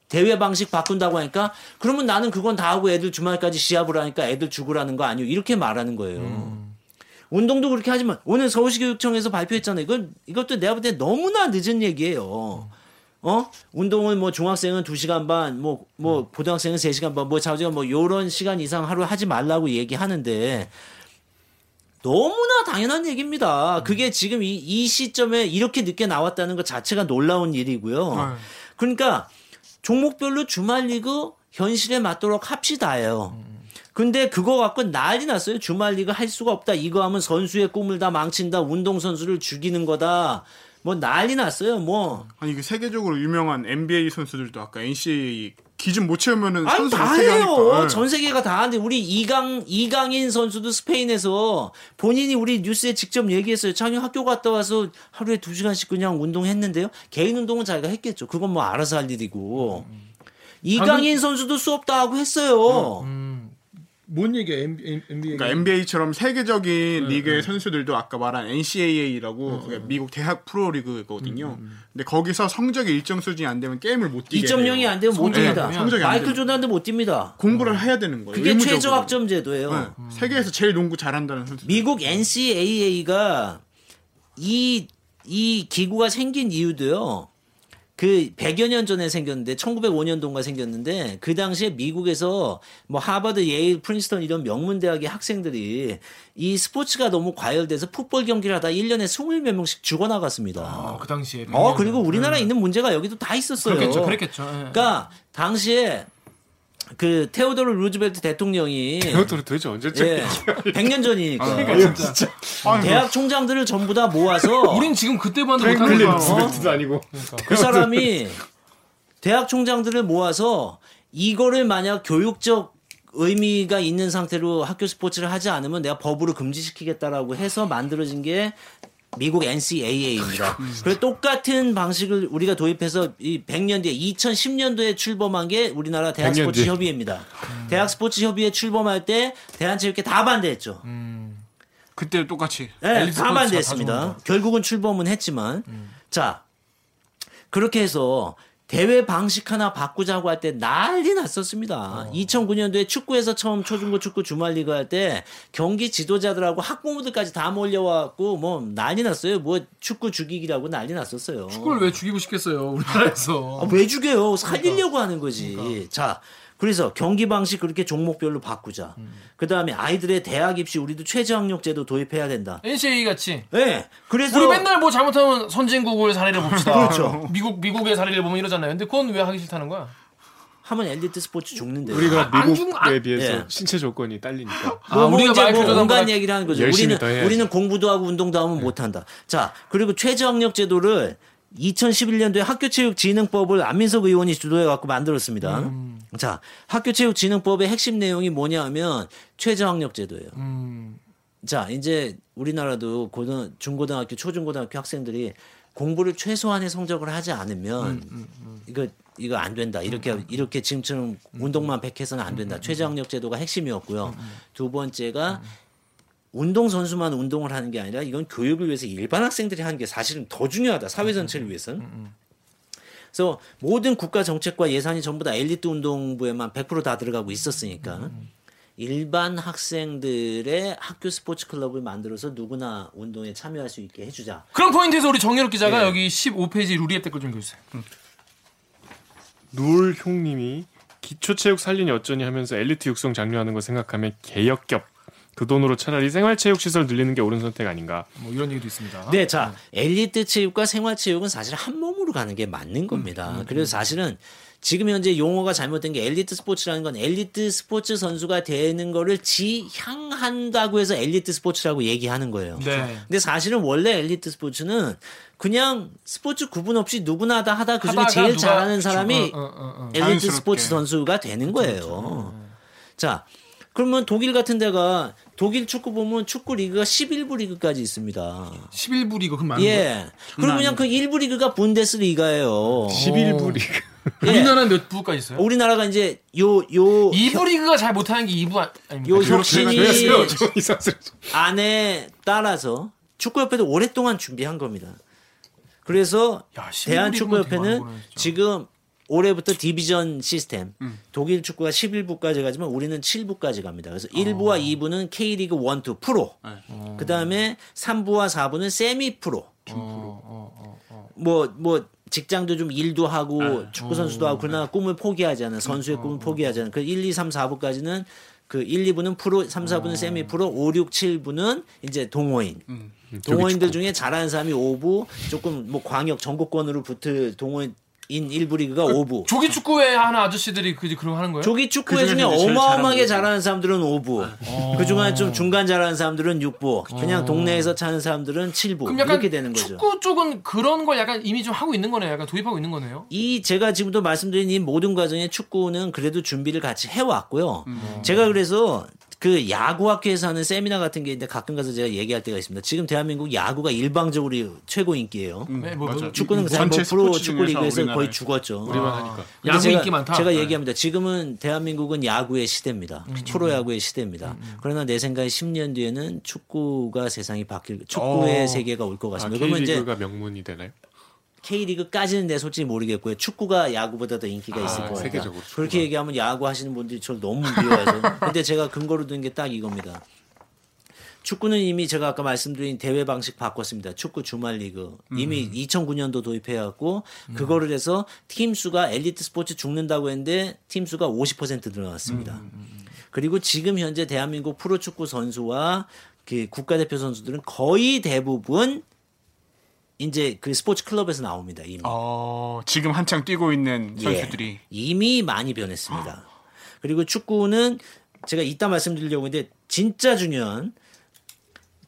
대회 방식 바꾼다고 하니까 그러면 나는 그건 다 하고 애들 주말까지 시합을 하니까 애들 죽으라는 거 아니에요? 이렇게 말하는 거예요. 운동도 그렇게 하지만 오늘 서울시 교육청에서 발표했잖아요. 이건 이것도 내가 볼 때 너무나 늦은 얘기예요. 어? 운동을 뭐 중학생은 2시간 반, 뭐, 뭐, 고등학생은 3시간 반, 뭐, 자우지가 뭐, 요런 시간 이상 하루 하지 말라고 얘기하는데, 너무나 당연한 얘기입니다. 그게 지금 이, 이 시점에 이렇게 늦게 나왔다는 것 자체가 놀라운 일이고요. 네. 그러니까, 종목별로 주말 리그 현실에 맞도록 합시다예요. 근데 그거 갖고 난리 났어요. 주말 리그 할 수가 없다. 이거 하면 선수의 꿈을 다 망친다. 운동선수를 죽이는 거다. 뭐 난리 났어요. 뭐. 아니 그 세계적으로 유명한 NBA 선수들도 아까 NCAA 기준 못 채우면은 아니 선수 다 해요. 예. 전 세계가 다 하는데 우리 이강 이강인 선수도 스페인에서 본인이 우리 뉴스에 직접 얘기했어요. 자기 학교 갔다 와서 하루에 두 시간씩 그냥 운동했는데요. 개인 운동은 자기가 했겠죠. 그건 뭐 알아서 할 일이고. 이강인 선수도 수업 다 하고 했어요. 뭔 얘기야? NBA. 그러니까 NBA처럼 세계적인 리그의 선수들도 아까 말한 NCAA라고 그게 미국 대학 프로리그거든요. 근데 거기서 성적이 일정 수준이 안 되면 게임을 못 뛰게 2.0이 돼요. 안 되면 못 성적이 뜁니다. 안 되면 성적이 안 마이클. 조단도 못 뜁니다. 공부를 해야 되는 거예요. 그게 의무적으로. 최저 학점 제도예요. 네. 세계에서 제일 농구 잘한다는 선수. 미국 NCAA가 이, 이 기구가 생긴 이유도요. 그 100여 년 전에 생겼는데 1905년도인가 생겼는데 그 당시에 미국에서 뭐 하버드, 예일, 프린스턴 이런 명문 대학의 학생들이 이 스포츠가 너무 과열돼서 풋볼 경기를 하다 1년에 20몇 명씩 죽어 나갔습니다. 아, 그 당시에. 어, 그리고 우리나라에 있는 문제가 여기도 다 있었어요. 그랬겠죠. 그랬겠죠. 예. 그러니까 당시에 그 테오도르 루즈벨트 대통령이 이것도 도대체 언제쯤 예, 100년 전이니까. 진짜. 아니, 대학 총장들을 전부 다 모아서 우린 지금 그때 프랭클린 못하는 거야. 루스벨트도 아니고. 그 사람이 대학 총장들을 모아서 이거를 만약 교육적 의미가 있는 상태로 학교 스포츠를 하지 않으면 내가 법으로 금지시키겠다라고 해서 만들어진 게 미국 NCAA입니다. 그리고 똑같은 방식을 우리가 도입해서 이 100년 뒤에 2010년도에 출범한 게 우리나라 대학 100년 스포츠. 협의회입니다. 대학 스포츠 협의회 출범할 때 대한체육회 다 반대했죠. 그때 똑같이. 네, 다 반대했습니다. 결국은 출범은 했지만, 자 그렇게 해서 대회 방식 하나 바꾸자고 할 때 난리 났었습니다. 2009년도에 축구에서 처음 초중고 축구 주말리그 할 때 경기 지도자들하고 학부모들까지 다 몰려와갖고 뭐 난리 났어요. 뭐 축구 죽이기라고 난리 났었어요. 축구를 왜 죽이고 싶겠어요, 우리나라에서. 아, 왜 죽여요? 살리려고 하는 거지. 자, 그래서 경기 방식 그렇게 종목별로 바꾸자. 그 다음에 아이들의 대학 입시 우리도 최저학력제도 도입해야 된다. NCAA 같이. 네. 그래서 우리 맨날 뭐 잘못하면 선진국을 사례를 봅시다. 그렇죠. 미국 미국의 사례를 보면 이러잖아요. 근데 그건 왜 하기 싫다는 거야? 하면 엘리트 스포츠 죽는데. 우리가 아, 안 미국에 중- 아, 비해서 예. 신체 조건이 딸리니까 아, 뭐, 뭐 우리가 이제 뭐 온갖 얘기를 하는 거죠. 우리는. 우리는 공부도 하고 운동도 하면 못 한다. 자, 그리고 최저학력 제도를 2011년도에 학교체육진흥법을 안민석 의원이 주도해 갖고 만들었습니다. 음. 자, 학교체육진흥법의 핵심 내용이 뭐냐면 최저학력 제도예요. 음. 자, 이제 우리나라도 고등 중고등학교, 초중고등학교 학생들이 공부를 최소한의 성적을 하지 않으면 이거 이거 안 된다. 이렇게 이렇게 지금처럼 운동만 백해서는 안 된다. 최저학력 제도가 핵심이었고요. 두 번째가 운동 선수만 운동을 하는 게 아니라 이건 교육을 위해서 일반 학생들이 하는 게 사실은 더 중요하다. 사회 전체를 위해서는. 그래서 모든 국가 정책과 예산이 전부 다 엘리트 운동부에만 100%다 들어가고 있었으니까 일반 학생들의 학교 스포츠 클럽을 만들어서 누구나 운동에 참여할 수 있게 해주자. 그런 포인트에서 우리 정현욱 기자가 예. 여기 15페이지 루리앱 댓글 좀 읽어주세요. 누울 형님이 기초체육 살리니 어쩌니 하면서 엘리트 육성 장려하는 거 생각하면 개역겹 그 돈으로 차라리 생활체육 시설 늘리는 게 옳은 선택 아닌가 뭐 이런 얘기도 있습니다. 네, 자, 엘리트 체육과 생활 체육은 사실 한 몸으로 가는 게 맞는 겁니다. 그래서 사실은 지금 현재 용어가 잘못된 게 엘리트 스포츠라는 건 엘리트 스포츠 선수가 되는 거를 지향한다고 해서 엘리트 스포츠라고 얘기하는 거예요. 네. 근데 사실은 원래 엘리트 스포츠는 그냥 스포츠 구분 없이 누구나 다 하다 그중에 제일 누가- 잘하는 사람이 어, 어, 어, 어. 엘리트 자연스럽게. 스포츠 선수가 되는 거예요. 자, 그러면 독일 같은 데가 독일 축구 보면 축구 리그가 11부 리그까지 있습니다. 11부 리그 그 많은 거. 예. 그럼 그냥 그 1부 리그가 분데스리가예요. 11부 리그 예. 우리나라는 몇 부까지 있어요? 우리나라가 이제 요, 요, 2부 리그가 잘 못하는 게 2부 아- 아닙니까? 요 혁신이 안에 따라서 축구협회도 오랫동안 준비한 겁니다. 그래서 야, 11부 대한축구협회는. 지금 올해부터 디비전 시스템. 독일 축구가 11부까지 가지만 우리는 7부까지 갑니다. 그래서 1부와 2부는 K리그 1, 2 프로. 그 다음에 3부와 4부는 세미 프로. 뭐, 뭐, 직장도 좀 일도 하고 축구 선수도 하고 그러나 꿈을 포기하지 않은 선수의 꿈을 포기하지 않은 그 1, 2, 3, 4부까지는 그 1, 2부는 프로, 3, 4부는 세미 프로, 5, 6, 7부는 이제 동호인. 동호인들 중에 잘하는 사람이 5부, 조금 뭐 광역 전국권으로 붙을 동호인 일부 리그가 5부. 조기 축구회 하는 아저씨들이 그 그런 거 하는 거예요? 조기 축구회 그 중에 어마어마하게 잘하는 사람들은 5부. 그 중에 좀 중간 잘하는 사람들은 6부. 그냥 동네에서 차는 사람들은 7부. 그럼 약간 이렇게 되는 거죠. 축구 쪽은 그런 걸 약간 이미 좀 하고 있는 거네요. 약간 도입하고 있는 거네요. 이 제가 지금도 말씀드린 이 모든 과정에 축구는 그래도 준비를 같이 해 왔고요. 음. 제가 그래서 그 야구학회에서 하는 세미나 같은 게 있는데 가끔 가서 제가 얘기할 때가 있습니다. 지금 대한민국 야구가 일방적으로 최고 인기예요. 네, 뭐, 뭐, 맞아요. 축구는 그 전체 뭐 프로 축구 리그에서 거의 죽었죠. 우리만 하니까. 근데 야구 제가, 인기 많다. 제가 네. 얘기합니다. 지금은 대한민국은 야구의 시대입니다. 음, 프로 야구의 시대입니다. 그러나 내 생각에 10년 뒤에는 축구가 세상이 바뀔 축구의 어. 세계가 올것 아, 같습니다. 그러면 이제 K리그가 명문이 되나요? K리그까지는 내 솔직히 모르겠고요. 축구가 야구보다 더 인기가 아, 있을 거예요. 세계적으로 그렇게 축구가. 얘기하면 야구 하시는 분들이 저를 너무 미워하죠. 근데 제가 근거로 든게딱 이겁니다. 축구는 이미 제가 아까 말씀드린 대회 방식 바꿨습니다. 축구 주말 리그 이미 2009년도 도입해왔고 그거를 해서 팀 수가 엘리트 스포츠 죽는다고 했는데 팀 수가 50% 늘어났습니다. 그리고 지금 현재 대한민국 프로축구 선수와 그 국가대표 선수들은 거의 대부분 이제 그 스포츠 클럽에서 나옵니다. 이미. 어, 지금 한창 뛰고 있는 선수들이 예, 이미 많이 변했습니다. 그리고 축구는 제가 이따 말씀드리려고 했는데 진짜 중요한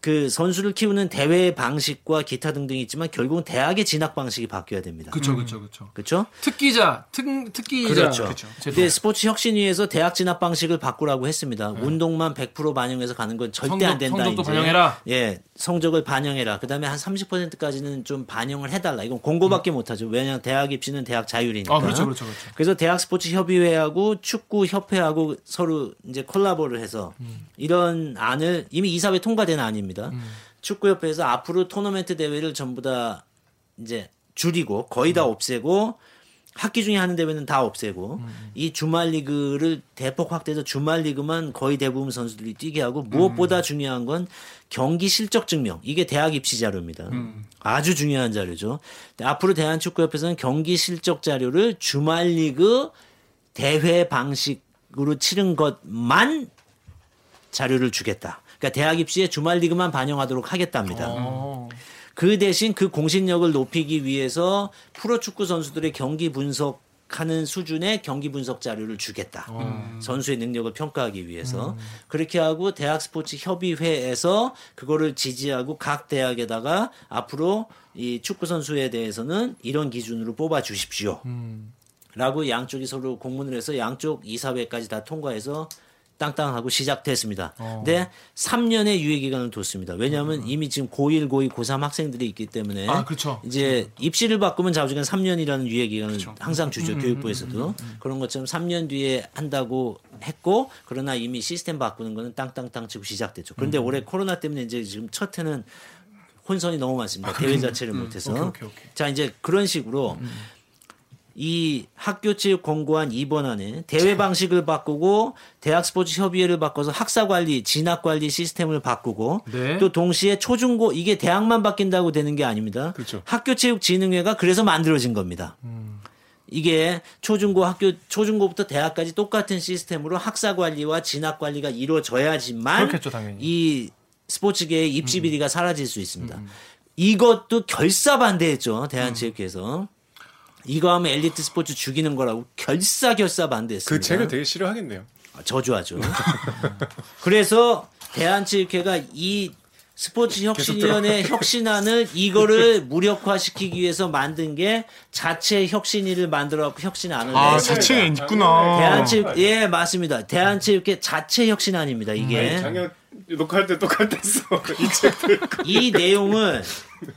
그 선수를 키우는 대회 방식과 기타 등등이 있지만 결국은 대학의 진학 방식이 바뀌어야 됩니다. 그렇죠, 그렇죠, 그렇죠. 그렇죠? 특기자, 특 특기자. 그렇죠. 그렇죠. 근데 스포츠 혁신위에서 대학 진학 방식을 바꾸라고 했습니다. 운동만 100% 반영해서 가는 건 절대 성적- 안 된다. 성적도 이제. 반영해라. 예, 성적을 반영해라. 그다음에 한 30%까지는 좀 반영을 해달라. 이건 공고밖에 못하죠. 왜냐하면 대학 입시는 대학 자율이니까. 아, 그렇죠, 그렇죠, 그렇죠. 그래서 대학 스포츠 협의회하고 축구 협회하고 서로 이제 콜라보를 해서 이런 안을 이미 이사회 통과된 안입니다. 축구 협회에서 앞으로 토너먼트 대회를 전부 다 이제 줄이고 거의 다 없애고 학기 중에 하는 대회는 다 없애고 이 주말 리그를 대폭 확대해서 주말 리그만 거의 대부분 선수들이 뛰게 하고 무엇보다 중요한 건 경기 실적 증명. 이게 대학 입시 자료입니다. 아주 중요한 자료죠. 앞으로 대한축구협회에서는 경기 실적 자료를 주말 리그 대회 방식으로 치른 것만 자료를 주겠다. 그러니까 대학 입시에 주말 리그만 반영하도록 하겠답니다. 어. 그 대신 그 공신력을 높이기 위해서 프로축구 선수들의 경기 분석 하는 수준의 경기 분석 자료를 주겠다. 선수의 능력을 평가하기 위해서. 그렇게 하고 대학 스포츠 협의회에서 그거를 지지하고 각 대학에다가 앞으로 이 축구 선수에 대해서는 이런 기준으로 뽑아 주십시오. 라고 양쪽이 서로 공문을 해서 양쪽 이사회까지 다 통과해서 땅땅하고 시작됐습니다. 근데 3년의 유예 기간을 뒀습니다. 왜냐하면 이미 지금 고1, 고2, 고3 학생들이 있기 때문에 아, 그렇죠. 이제 입시를 바꾸면 자우지간 3년이라는 유예 기간을 항상 주죠. 교육부에서도. 그런 것처럼 3년 뒤에 한다고 했고 그러나 이미 시스템 바꾸는 거는 땅땅땅 치고 시작됐죠. 그런데 올해 코로나 때문에 이제 지금 첫 해는 혼선이 너무 많습니다. 대회 자체를 못해서. 오케이, 오케이, 오케이. 자 이제 그런 식으로 이 학교체육 공고안 2번 안에 대회 방식을 바꾸고 대학 스포츠 협의회를 바꿔서 학사 관리, 진학 관리 시스템을 바꾸고 네. 또 동시에 초중고 이게 대학만 바뀐다고 되는 게 아닙니다. 그렇죠. 학교 체육 진흥회가 그래서 만들어진 겁니다. 이게 초중고 학교 초중고부터 대학까지 똑같은 시스템으로 학사 관리와 진학 관리가 이루어져야지만 그렇겠죠, 당연히. 이 스포츠계의 입시 비리가 사라질 수 있습니다. 이것도 결사 반대했죠 대한체육회에서. 이거 하면 엘리트 스포츠 죽이는 거라고 결사 결사 반대했습니다. 그 책을 되게 싫어하겠네요. 아, 저주하죠. 그래서 대한체육회가 이 스포츠 혁신위원회 혁신안을 이거를 무력화시키기 위해서 만든 게 자체 혁신위를 만들어 갖고 혁신안을 아. 자체가 있구나. 대한체육 예 맞습니다. 대한체육회 자체 혁신안입니다. 아니, 이게 작년 녹화할 때 똑같았어. 이 책들. 이 내용을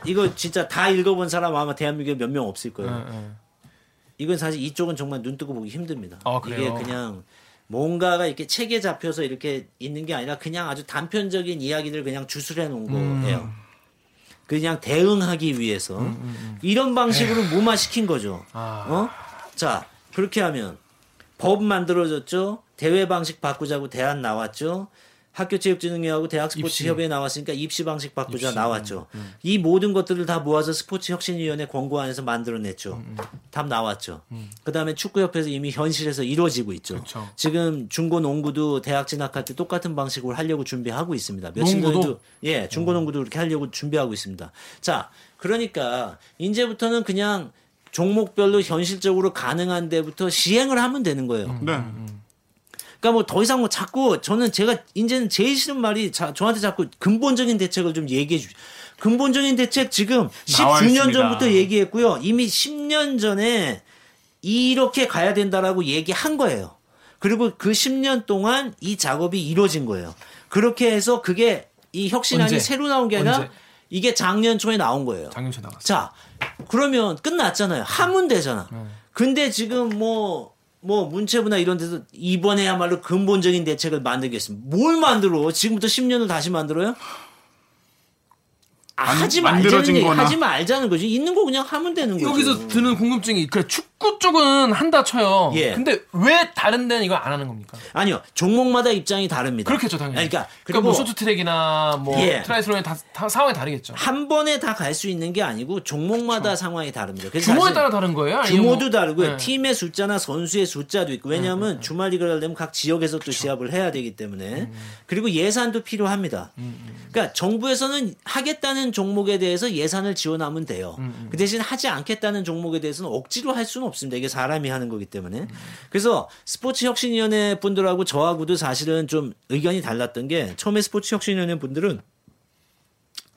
이거 진짜 다 읽어본 사람 아마 대한민국에 몇 명 없을 거예요. 예, 예. 이건 사실 이쪽은 정말 눈 뜨고 보기 힘듭니다. 아, 이게? 그냥 뭔가가 이렇게 책에 잡혀서 이렇게 있는 게 아니라 그냥 아주 단편적인 이야기를 그냥 주술해 놓은 음. 거예요. 그냥 대응하기 위해서 이런 방식으로 무마시킨 거죠. 아. 어? 자 그렇게 하면 법 만들어졌죠. 대회 방식 바꾸자고 대안 나왔죠. 학교체육진흥회하고 대학스포츠협회에 나왔으니까 입시 방식 바꾸자 나왔죠. 이 모든 것들을 다 모아서 스포츠혁신위원회 권고안에서 만들어냈죠. 답 나왔죠. 그 다음에 축구협회에서 이미 현실에서 이루어지고 있죠. 그쵸. 지금 중고 농구도 대학 진학할 때 똑같은 방식으로 하려고 준비하고 있습니다. 며칠 농구도? 전에도 예 중고 농구도 그렇게 하려고 준비하고 있습니다. 자 그러니까 이제부터는 그냥 종목별로 현실적으로 가능한 데부터 시행을 하면 되는 거예요. 음. 네. 그러니까 뭐 더 이상 뭐 자꾸 저는 제가 이제는 제일 싫은 말이 자, 저한테 자꾸 근본적인 대책을 좀 얘기해 주. 근본적인 대책 지금 나와 19년 있습니다. 전부터 얘기했고요. 이미 10년 전에 이렇게 가야 된다라고 얘기한 거예요. 그리고 그 10년 동안 이 작업이 이루어진 거예요. 그렇게 해서 그게 이 혁신안이 언제? 새로 나온 게 아니라 언제? 이게 작년 초에 나온 거예요. 작년 초 나왔어. 자, 그러면 끝났잖아요. 하면 되잖아. 네. 근데 지금 뭐, 뭐, 문체부나 이런 데서 이번에야말로 근본적인 대책을 만들겠습니다. 뭘 만들어? 지금부터 10년을 다시 만들어요? 아, 만- 하지 말자는 얘기. 하지 말자는 거지. 있는 거 그냥 하면 되는 거죠. 여기서 드는 궁금증이 그래 축구 쪽은 한다 쳐요. 예. 근데 왜 다른 데는 이걸 안 하는 겁니까? 아니요. 종목마다 입장이 다릅니다. 그렇겠죠 당연히. 아니, 그러니까, 그리고 그리고 뭐 쇼트트랙이나 뭐 예. 트라이애슬론이 다, 다 상황이 다르겠죠. 한 번에 다 갈 수 있는 게 아니고 종목마다 상황이 다릅니다. 그래서 규모에 따라 다른 거예요? 규모도 뭐- 다르고요. 네. 팀의 숫자나 선수의 숫자도 있고. 왜냐하면 주말 리그를 하려면 각 지역에서 또 시합을 해야 되기 때문에. 그리고 예산도 필요합니다. 그러니까 정부에서는 하겠다는 종목에 대해서 예산을 지원하면 돼요. 그 대신 하지 않겠다는 종목에 대해서는 억지로 할 수는 없습니다. 이게 사람이 하는 거기 때문에. 그래서 스포츠 혁신위원회 분들하고 저하고도 사실은 좀 의견이 달랐던 게 처음에 스포츠 혁신위원회 분들은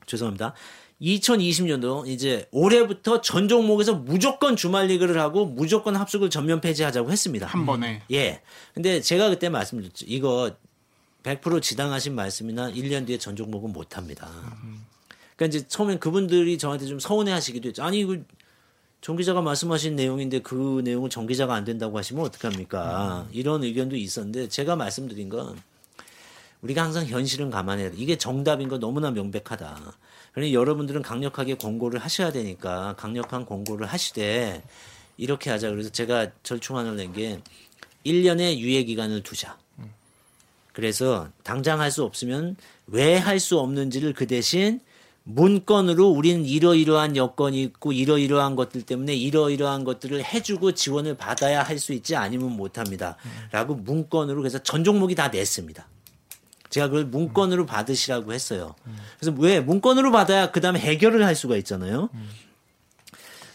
죄송합니다. 2020년도 이제 올해부터 전 종목에서 무조건 주말 리그를 하고 무조건 합숙을 전면 폐지하자고 했습니다. 한 번에. 예. 근데 제가 그때 말씀드렸죠. 이거 100% 지당하신 말씀이나 1년 뒤에 전 종목은 못 합니다. 그러니까 이제 처음엔 그분들이 저한테 좀 서운해 하시기도 했죠. 아니, 이거 정 기자가 말씀하신 내용인데 그 내용은 정 기자가 안 된다고 하시면 어떡합니까? 이런 의견도 있었는데 제가 말씀드린 건 우리가 항상 현실은 감안해야 돼. 이게 정답인 건 너무나 명백하다. 그러니 여러분들은 강력하게 권고를 하셔야 되니까 강력한 권고를 하시되 이렇게 하자. 그래서 제가 절충안을 낸 게 1년의 유예 기간을 두자. 그래서 당장 할 수 없으면 왜 할 수 없는지를 그 대신 문건으로 우리는 이러이러한 여건이 있고 이러이러한 것들 때문에 이러이러한 것들을 해주고 지원을 받아야 할 수 있지 아니면 못합니다. 라고 문건으로 그래서 전 종목이 다 냈습니다. 제가 그걸 문건으로 받으시라고 했어요. 그래서 왜 문건으로 받아야 그 다음에 해결을 할 수가 있잖아요.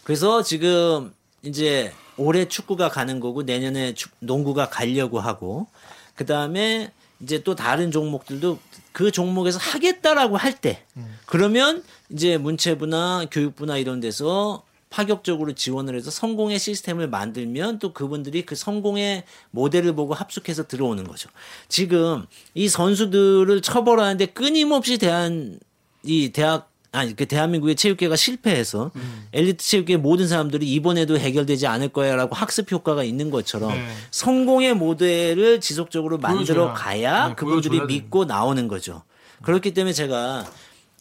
그래서 지금 이제 올해 축구가 가는 거고 내년에 축- 농구가 가려고 하고 그 다음에 이제 또 다른 종목들도 그 종목에서 하겠다라고 할 때 그러면 이제 문체부나 교육부나 이런 데서 파격적으로 지원을 해서 성공의 시스템을 만들면 또 그분들이 그 성공의 모델을 보고 합숙해서 들어오는 거죠. 지금 이 선수들을 처벌하는데 끊임없이 대한 이 대학 아니 그 대한민국의 체육계가 실패해서 엘리트 체육계 모든 사람들이 이번에도 해결되지 않을 거야라고 학습 효과가 있는 것처럼 네. 성공의 모델을 지속적으로 만들어 보여줘야. 가야 네, 그분들이 믿고 나오는 거죠. 그렇기 때문에 제가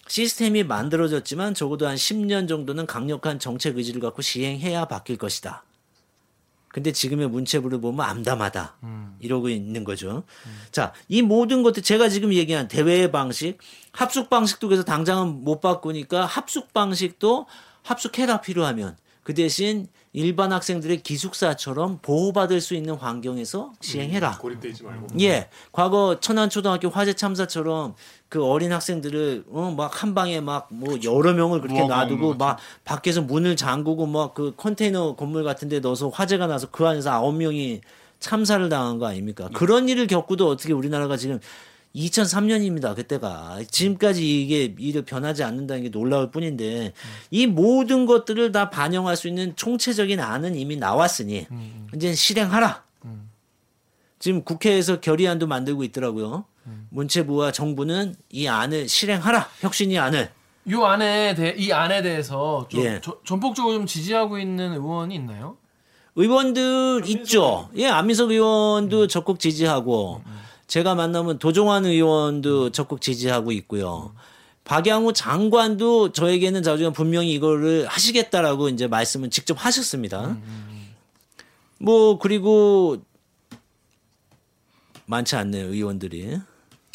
시스템이 만들어졌지만 적어도 한 10년 정도는 강력한 정책 의지를 갖고 시행해야 바뀔 것이다. 근데 지금의 문체부를 보면 암담하다. 이러고 있는 거죠. 자, 이 모든 것들 제가 지금 얘기한 대회의 방식, 합숙 방식도 그래서 당장은 못 바꾸니까 합숙 방식도 합숙해라 필요하면 그 대신 일반 학생들의 기숙사처럼 보호받을 수 있는 환경에서 시행해라. 고립되지 말고. 예, 과거 천안초등학교 화재 참사처럼 그 어린 학생들을 어, 막 한 방에 막 뭐 여러 명을 그렇게 놔두고 막 밖에서 문을 잠그고 막 그 컨테이너 건물 같은데 넣어서 화재가 나서 그 안에서 아홉 명이 참사를 당한 거 아닙니까? 그런 일을 겪고도 어떻게 우리나라가 지금 2003년입니다. 그때가 지금까지 이게 일을 변하지 않는다는 게 놀라울 뿐인데 이 모든 것들을 다 반영할 수 있는 총체적인 안은 이미 나왔으니 이제 실행하라. 지금 국회에서 결의안도 만들고 있더라고요. 문체부와 정부는 이 안을 실행하라. 혁신이 안을. 요 안에 대, 이 안에 대해서 좀 예. 저- 전폭적으로 좀 지지하고 있는 의원이 있나요? 의원들 있죠. 예, 안민석 의원도 적극 지지하고 제가 만나면 도종환 의원도 적극 지지하고 있고요. 박양호 장관도 저에게는 자주 분명히 이거를 하시겠다라고 이제 말씀을 직접 하셨습니다. 뭐 그리고 많지 않네요 의원들이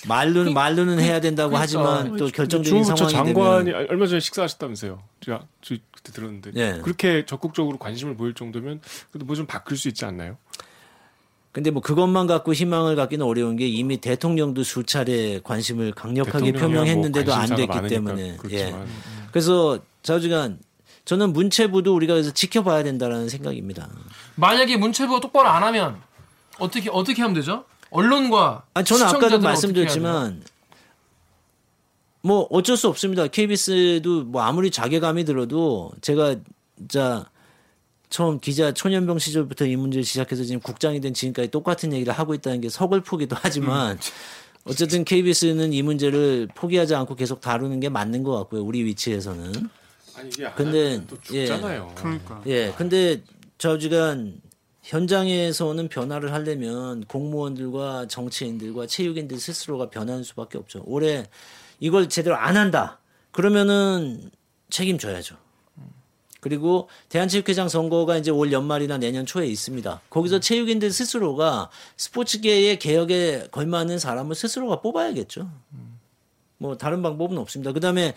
말로는 말로는 해야 된다고 그러니까. 하지만 또 결정적인 상황이 장관이 되면 얼마 전에 식사하셨다면서요. 제가 저 그때 들었는데 예. 그렇게 적극적으로 관심을 보일 정도면 그래도 뭐 좀 바뀔 수 있지 않나요? 근데 뭐 그것만 갖고 희망을 갖기는 어려운 게 이미 대통령도 수차례 관심을 강력하게 뭐 표명했는데도 안 관심사가 됐기 때문에 예. 그렇지만 그래서 자주간 저는 문체부도 우리가 그래서 지켜봐야 된다라는 생각입니다. 만약에 문체부가 똑바로 안 하면 어떻게 어떻게 하면 되죠? 언론과 아, 저는 아까도? 말씀드렸지만 뭐 어쩔 수 없습니다. KBS도 뭐 아무리 자괴감이 들어도 제가 진짜 처음 기자 초년병 시절부터 이 문제를 시작해서 지금 국장이 된 지금까지 똑같은 얘기를 하고 있다는 게 서글프기도 하지만 어쨌든 KBS는 이 문제를 포기하지 않고 계속 다루는 게 맞는 것 같고요. 우리 위치에서는. 아니 이게 안 근데, 또 죽잖아요. 그러니까. 예, 근데 저지간 현장에서는 변화를 하려면 공무원들과 정치인들과 체육인들 스스로가 변하는 수밖에 없죠. 올해 이걸 제대로 안 한다. 그러면은 책임져야죠. 그리고 대한체육회장 선거가 이제 올 연말이나 내년 초에 있습니다. 거기서 체육인들 스스로가 스포츠계의 개혁에 걸맞는 사람을 스스로가 뽑아야겠죠. 뭐 다른 방법은 없습니다. 그다음에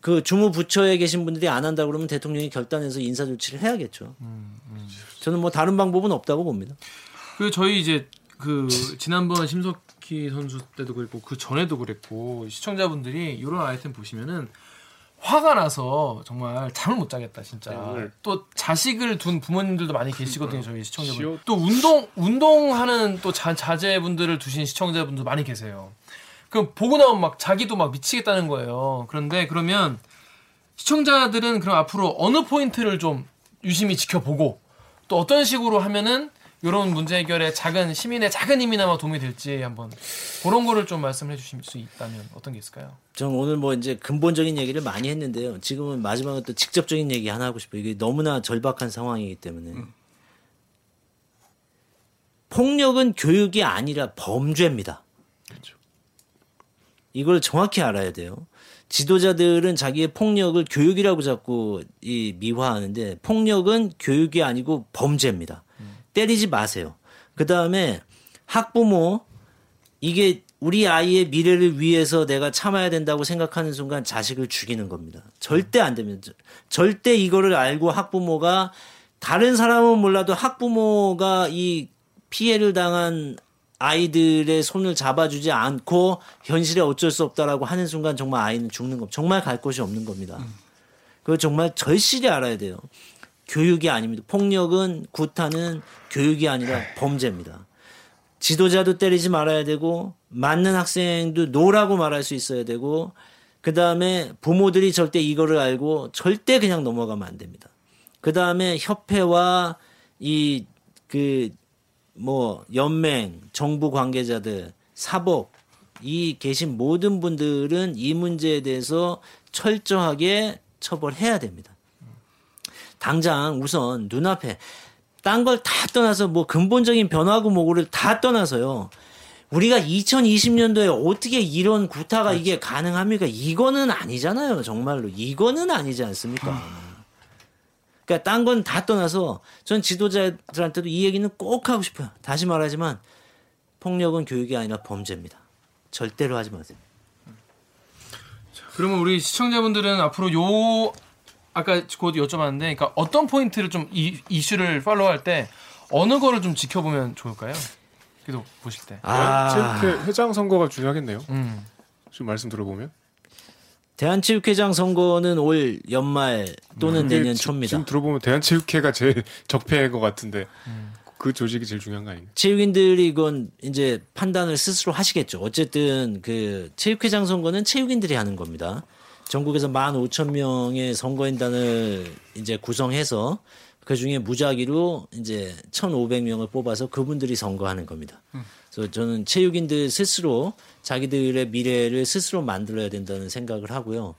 그 주무 부처에 계신 분들이 안 한다 그러면 대통령이 결단해서 인사 조치를 해야겠죠. 저는 뭐 다른 방법은 없다고 봅니다. 그 저희 이제 그 지난번 심석희 선수 때도 그랬고 그 전에도 그랬고 시청자분들이 이런 아이템 보시면은 화가 나서 정말 잠을 못 자겠다 진짜. 네. 또 자식을 둔 부모님들도 많이 계시거든요 저희 시청자분. 또 운동 운동하는 또 자, 자제분들을 두신 시청자분도 많이 계세요. 그 보고 나면 막 자기도 막 미치겠다는 거예요. 그런데 그러면 시청자들은 그럼 앞으로 어느 포인트를 좀 유심히 지켜보고 또 어떤 식으로 하면은 이런 문제 해결에 작은 시민의 작은 힘이나마 도움이 될지 한번 그런 거를 좀 말씀해 주실 수 있다면 어떤 게 있을까요? 저는 오늘 뭐 이제 근본적인 얘기를 많이 했는데요. 지금은 마지막으로 또 직접적인 얘기 하나 하고 싶어요. 이게 너무나 절박한 상황이기 때문에. 폭력은 교육이 아니라 범죄입니다. 이걸 정확히 알아야 돼요. 지도자들은 자기의 폭력을 교육이라고 자꾸 이 미화하는데 폭력은 교육이 아니고 범죄입니다. 때리지 마세요. 그 다음에 학부모 이게 우리 아이의 미래를 위해서 내가 참아야 된다고 생각하는 순간 자식을 죽이는 겁니다. 절대 안 됩니다. 저- 절대 이거를 알고 학부모가 다른 사람은 몰라도 학부모가 이 피해를 당한 아이들의 손을 잡아주지 않고 현실에 어쩔 수 없다라고 하는 순간 정말 아이는 죽는 겁니다. 정말 갈 곳이 없는 겁니다. 그거 정말 절실히 알아야 돼요. 교육이 아닙니다. 폭력은 구타는 교육이 아니라 범죄입니다. 지도자도 때리지 말아야 되고 맞는 학생도 노라고 말할 수 있어야 되고 그 다음에 부모들이 절대 이거를 알고 절대 그냥 넘어가면 안 됩니다. 그 다음에 협회와 이 그 뭐 연맹, 정부 관계자들, 사법 이 계신 모든 분들은 이 문제에 대해서 철저하게 처벌해야 됩니다. 당장 우선 눈앞에 딴 걸 다 떠나서 뭐 근본적인 변화고 뭐고를 다 떠나서요. 우리가 2020년도에 어떻게 이런 구타가 이게 가능합니까? 이거는 아니잖아요. 정말로. 이거는 아니지 않습니까? 그러니까 딴 건 다 떠나서 전 지도자들한테도 이 얘기는 꼭 하고 싶어요. 다시 말하지만 폭력은 교육이 아니라 범죄입니다. 절대로 하지 마세요. 그러면 우리 시청자분들은 앞으로 요 아까 곧 여쭤봤는데, 그러니까 어떤 포인트를 좀 이, 이슈를 팔로우할 때 어느 거를 좀 지켜보면 좋을까요? 계속 보실 때. 아. 체육회 회장 선거가 중요하겠네요. 음. 지금 말씀 들어보면 대한체육회장 선거는 올 연말 또는 이게 내년 지- 초입니다. 지금 들어보면 대한체육회가 제일 적폐인 것 같은데 그 조직이 제일 중요한 거 아닌가? 체육인들이 이건 이제 판단을 스스로 하시겠죠. 어쨌든 그 체육회장 선거는 체육인들이 하는 겁니다. 전국에서 15,000명의 선거인단을 이제 구성해서 그 중에 무작위로 이제 1,500명을 뽑아서 그분들이 선거하는 겁니다. 그래서 저는 체육인들 스스로 자기들의 미래를 스스로 만들어야 된다는 생각을 하고요.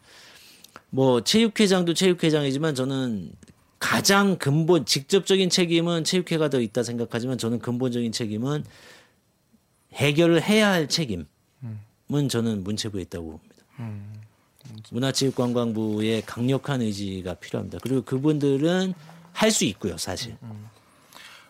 뭐 체육회장도 체육회장이지만 저는 가장 근본 직접적인 책임은 체육회가 더 있다 생각하지만 저는 근본적인 책임은 해결을 해야 할 책임은 저는 문체부에 있다고 봅니다. 문화체육관광부의 강력한 의지가 필요합니다. 그리고 그분들은 할 수 있고요, 사실.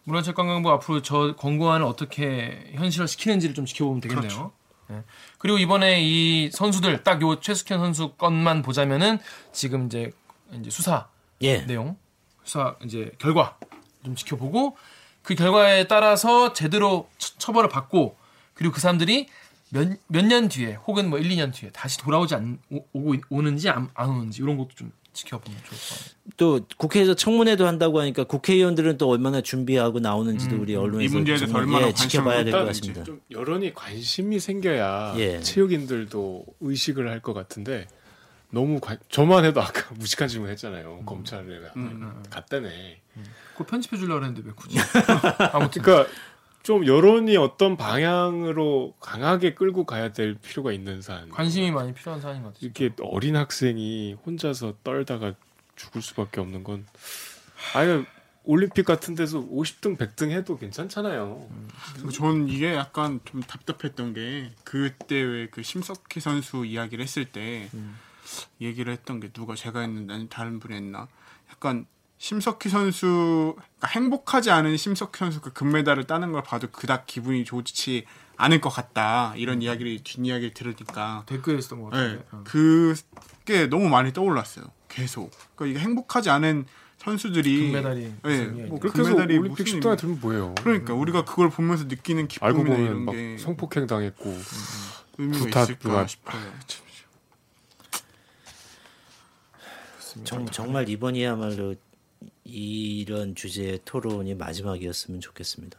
문화체육관광부 앞으로 저 권고안을 어떻게 현실화 시키는지를 좀 지켜보면 되겠네요. 네. 그리고 이번에 이 선수들 딱 요 최숙현 선수 건만 보자면은 지금 이제 이제 수사 예. 내용, 수사 이제 결과 좀 지켜보고 그 결과에 따라서 제대로 처- 처벌을 받고 그리고 그 사람들이 몇 몇 년 뒤에 혹은 뭐 1, 2년 뒤에 다시 돌아오지 않 오, 오고 오는지 안, 안 오는지 이런 것도 좀 지켜보면 좋을 것 같아요. 또 국회에서 청문회도 한다고 하니까 국회의원들은 또 얼마나 준비하고 나오는지도 우리 언론에서 이 문제에 대해서 정말, 얼마나 예, 지켜봐야 될 것 같습니다. 좀 여론이 관심이 생겨야 예. 체육인들도 의식을 할 것 같은데 너무 관- 저만 해도 아까 무식한 질문 했잖아요. 검찰에 갔다네. 그거 편집해 주려고 했는데 왜 굳이? 아무튼 그러니까 좀 여론이 어떤 방향으로 강하게 끌고 가야 될 필요가 있는 사안. 관심이 많이 필요한 사안인 것 같아요. 이렇게 어린 학생이 혼자서 떨다가 죽을 수밖에 없는 건 아예 올림픽 같은 데서 50등 100등 해도 괜찮잖아요. 저는 이게 약간 좀 답답했던 게 그때 왜 그 심석희 선수 이야기를 했을 때 얘기를 했던 게 누가 제가 했는데 아니 다른 분이 했나 약간 심석희 선수 그러니까 행복하지 않은 심석희 선수 그 금메달을 따는 걸 봐도 그닥 기분이 좋지 않을 것 같다 이런 이야기를 뒷이야기를 들으니까 댓글에 있었던 것 네, 같은데. 어. 그게 너무 많이 떠올랐어요 계속 그러니까 이게 행복하지 않은 선수들이 금메달이 네, 뭐. 그렇게 해서 올림픽 무슨 10등에 들면 뭐예요? 그러니까 우리가 그걸 보면서 느끼는 기쁨이나 보면 이런 막게 성폭행 당했고 의미가 부탁, 있을까 부탁. 싶어요. 참. 정, 정말 이번이야말로 이런 주제의 토론이 마지막이었으면 좋겠습니다.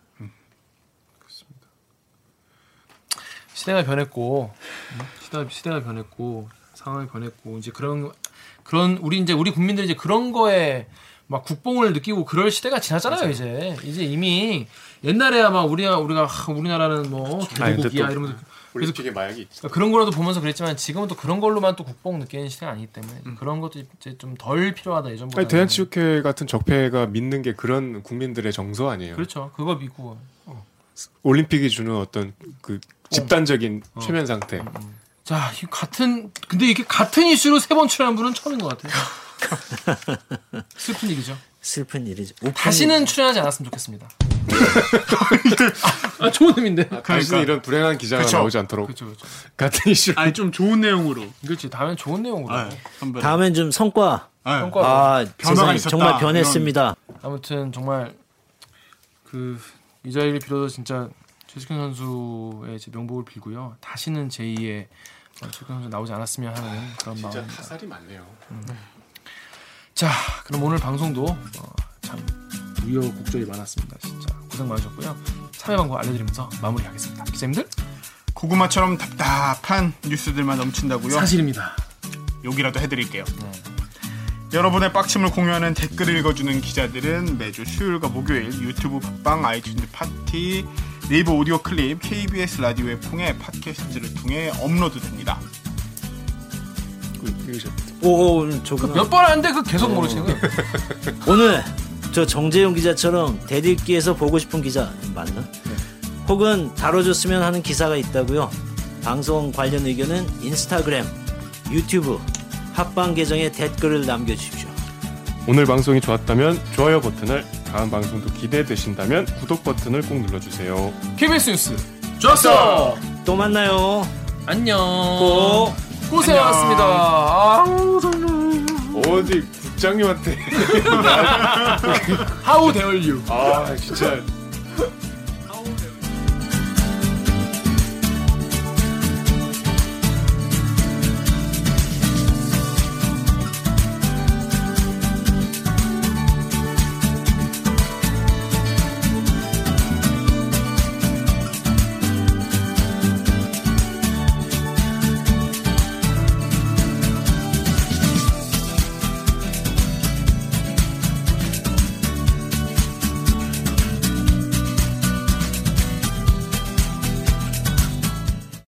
시대가 변했고 음, 시대가 시대가 변했고 상황이 변했고 이제 그런 그런 우리 이제 우리 국민들이 이제 그런 거에 막 국뽕을 느끼고 그럴 시대가 지났잖아요 이제. 이제 이미 옛날에야 막 우리가 우리가 하, 우리나라는 뭐 근데 개국이야 또 이러면서 올림픽에 마약이 있지. 그러니까 그런 거라도 보면서 그랬지만 지금은 또 그런 걸로만 또 국뽕 느끼는 시대가 아니기 때문에 그런 것도 이제 좀 덜 필요하다 예전보다 아니, 대한체육회 같은 적폐가 믿는 게 그런 국민들의 정서 아니에요. 그렇죠. 그거 믿고. 올림픽이 주는 어떤 그 집단적인 최면 상태. 자이 같은 근데 이게 같은 이슈로 세 번 출연한 분은 처음인 것 같아요. 슬픈 일이죠. 슬픈 일이죠. 다시는 출연하지 않았으면 좋겠습니다. 아, 좋은 의미인데. 다시는 이런 불행한 기자가 그쵸. 나오지 않도록 그렇죠, 그렇죠. 같은 이슈. 아니 좀 좋은 내용으로. 그렇지. 다음엔 좋은 내용으로. 아, 한번. 다음엔 좀 성과. 아, 성과. 아, 변화가 있었다. 정말 변했습니다. 아무튼 정말 그 이 자리를 빌어서 진짜 최식현 선수의 명복을 빌고요. 다시는 제2의 어, 최식현 선수 나오지 않았으면 하는 그런 진짜 마음입니다. 타살이 많네요. 자, 그럼 오늘 방송도 어, 참 우여곡절이 많았습니다. 진짜 고생 많으셨고요. 참여 방법 알려드리면서 마무리하겠습니다. 기자님들 고구마처럼 답답한 뉴스들만 넘친다고요? 사실입니다. 욕이라도 해드릴게요. 여러분의 빡침을 공유하는 댓글을 읽어주는 기자들은 매주 수요일과 목요일 유튜브 팟빵, 아이튠즈 팟티, 네이버 오디오 클립, KBS 라디오의 통해 팟캐스트를 통해 업로드됩니다. 읽으셨죠? 오, 오늘 조금 몇번 하는데 그 계속 모르시는 거예요. 오늘 저 정재용 기자처럼 대들기에서 보고 싶은 기자 맞나? 혹은 다뤄줬으면 하는 기사가 있다고요. 방송 관련 의견은 인스타그램, 유튜브, 팟빵 계정에 댓글을 남겨주십시오. 오늘 방송이 좋았다면 좋아요 버튼을, 다음 방송도 기대되신다면 구독 버튼을 꼭 눌러주세요. KBS 뉴스 좋았어. 또 만나요. 안녕. 꼭. 고생하셨습니다. 아우 정말. 어디 국장님한테 How dare you? 아 진짜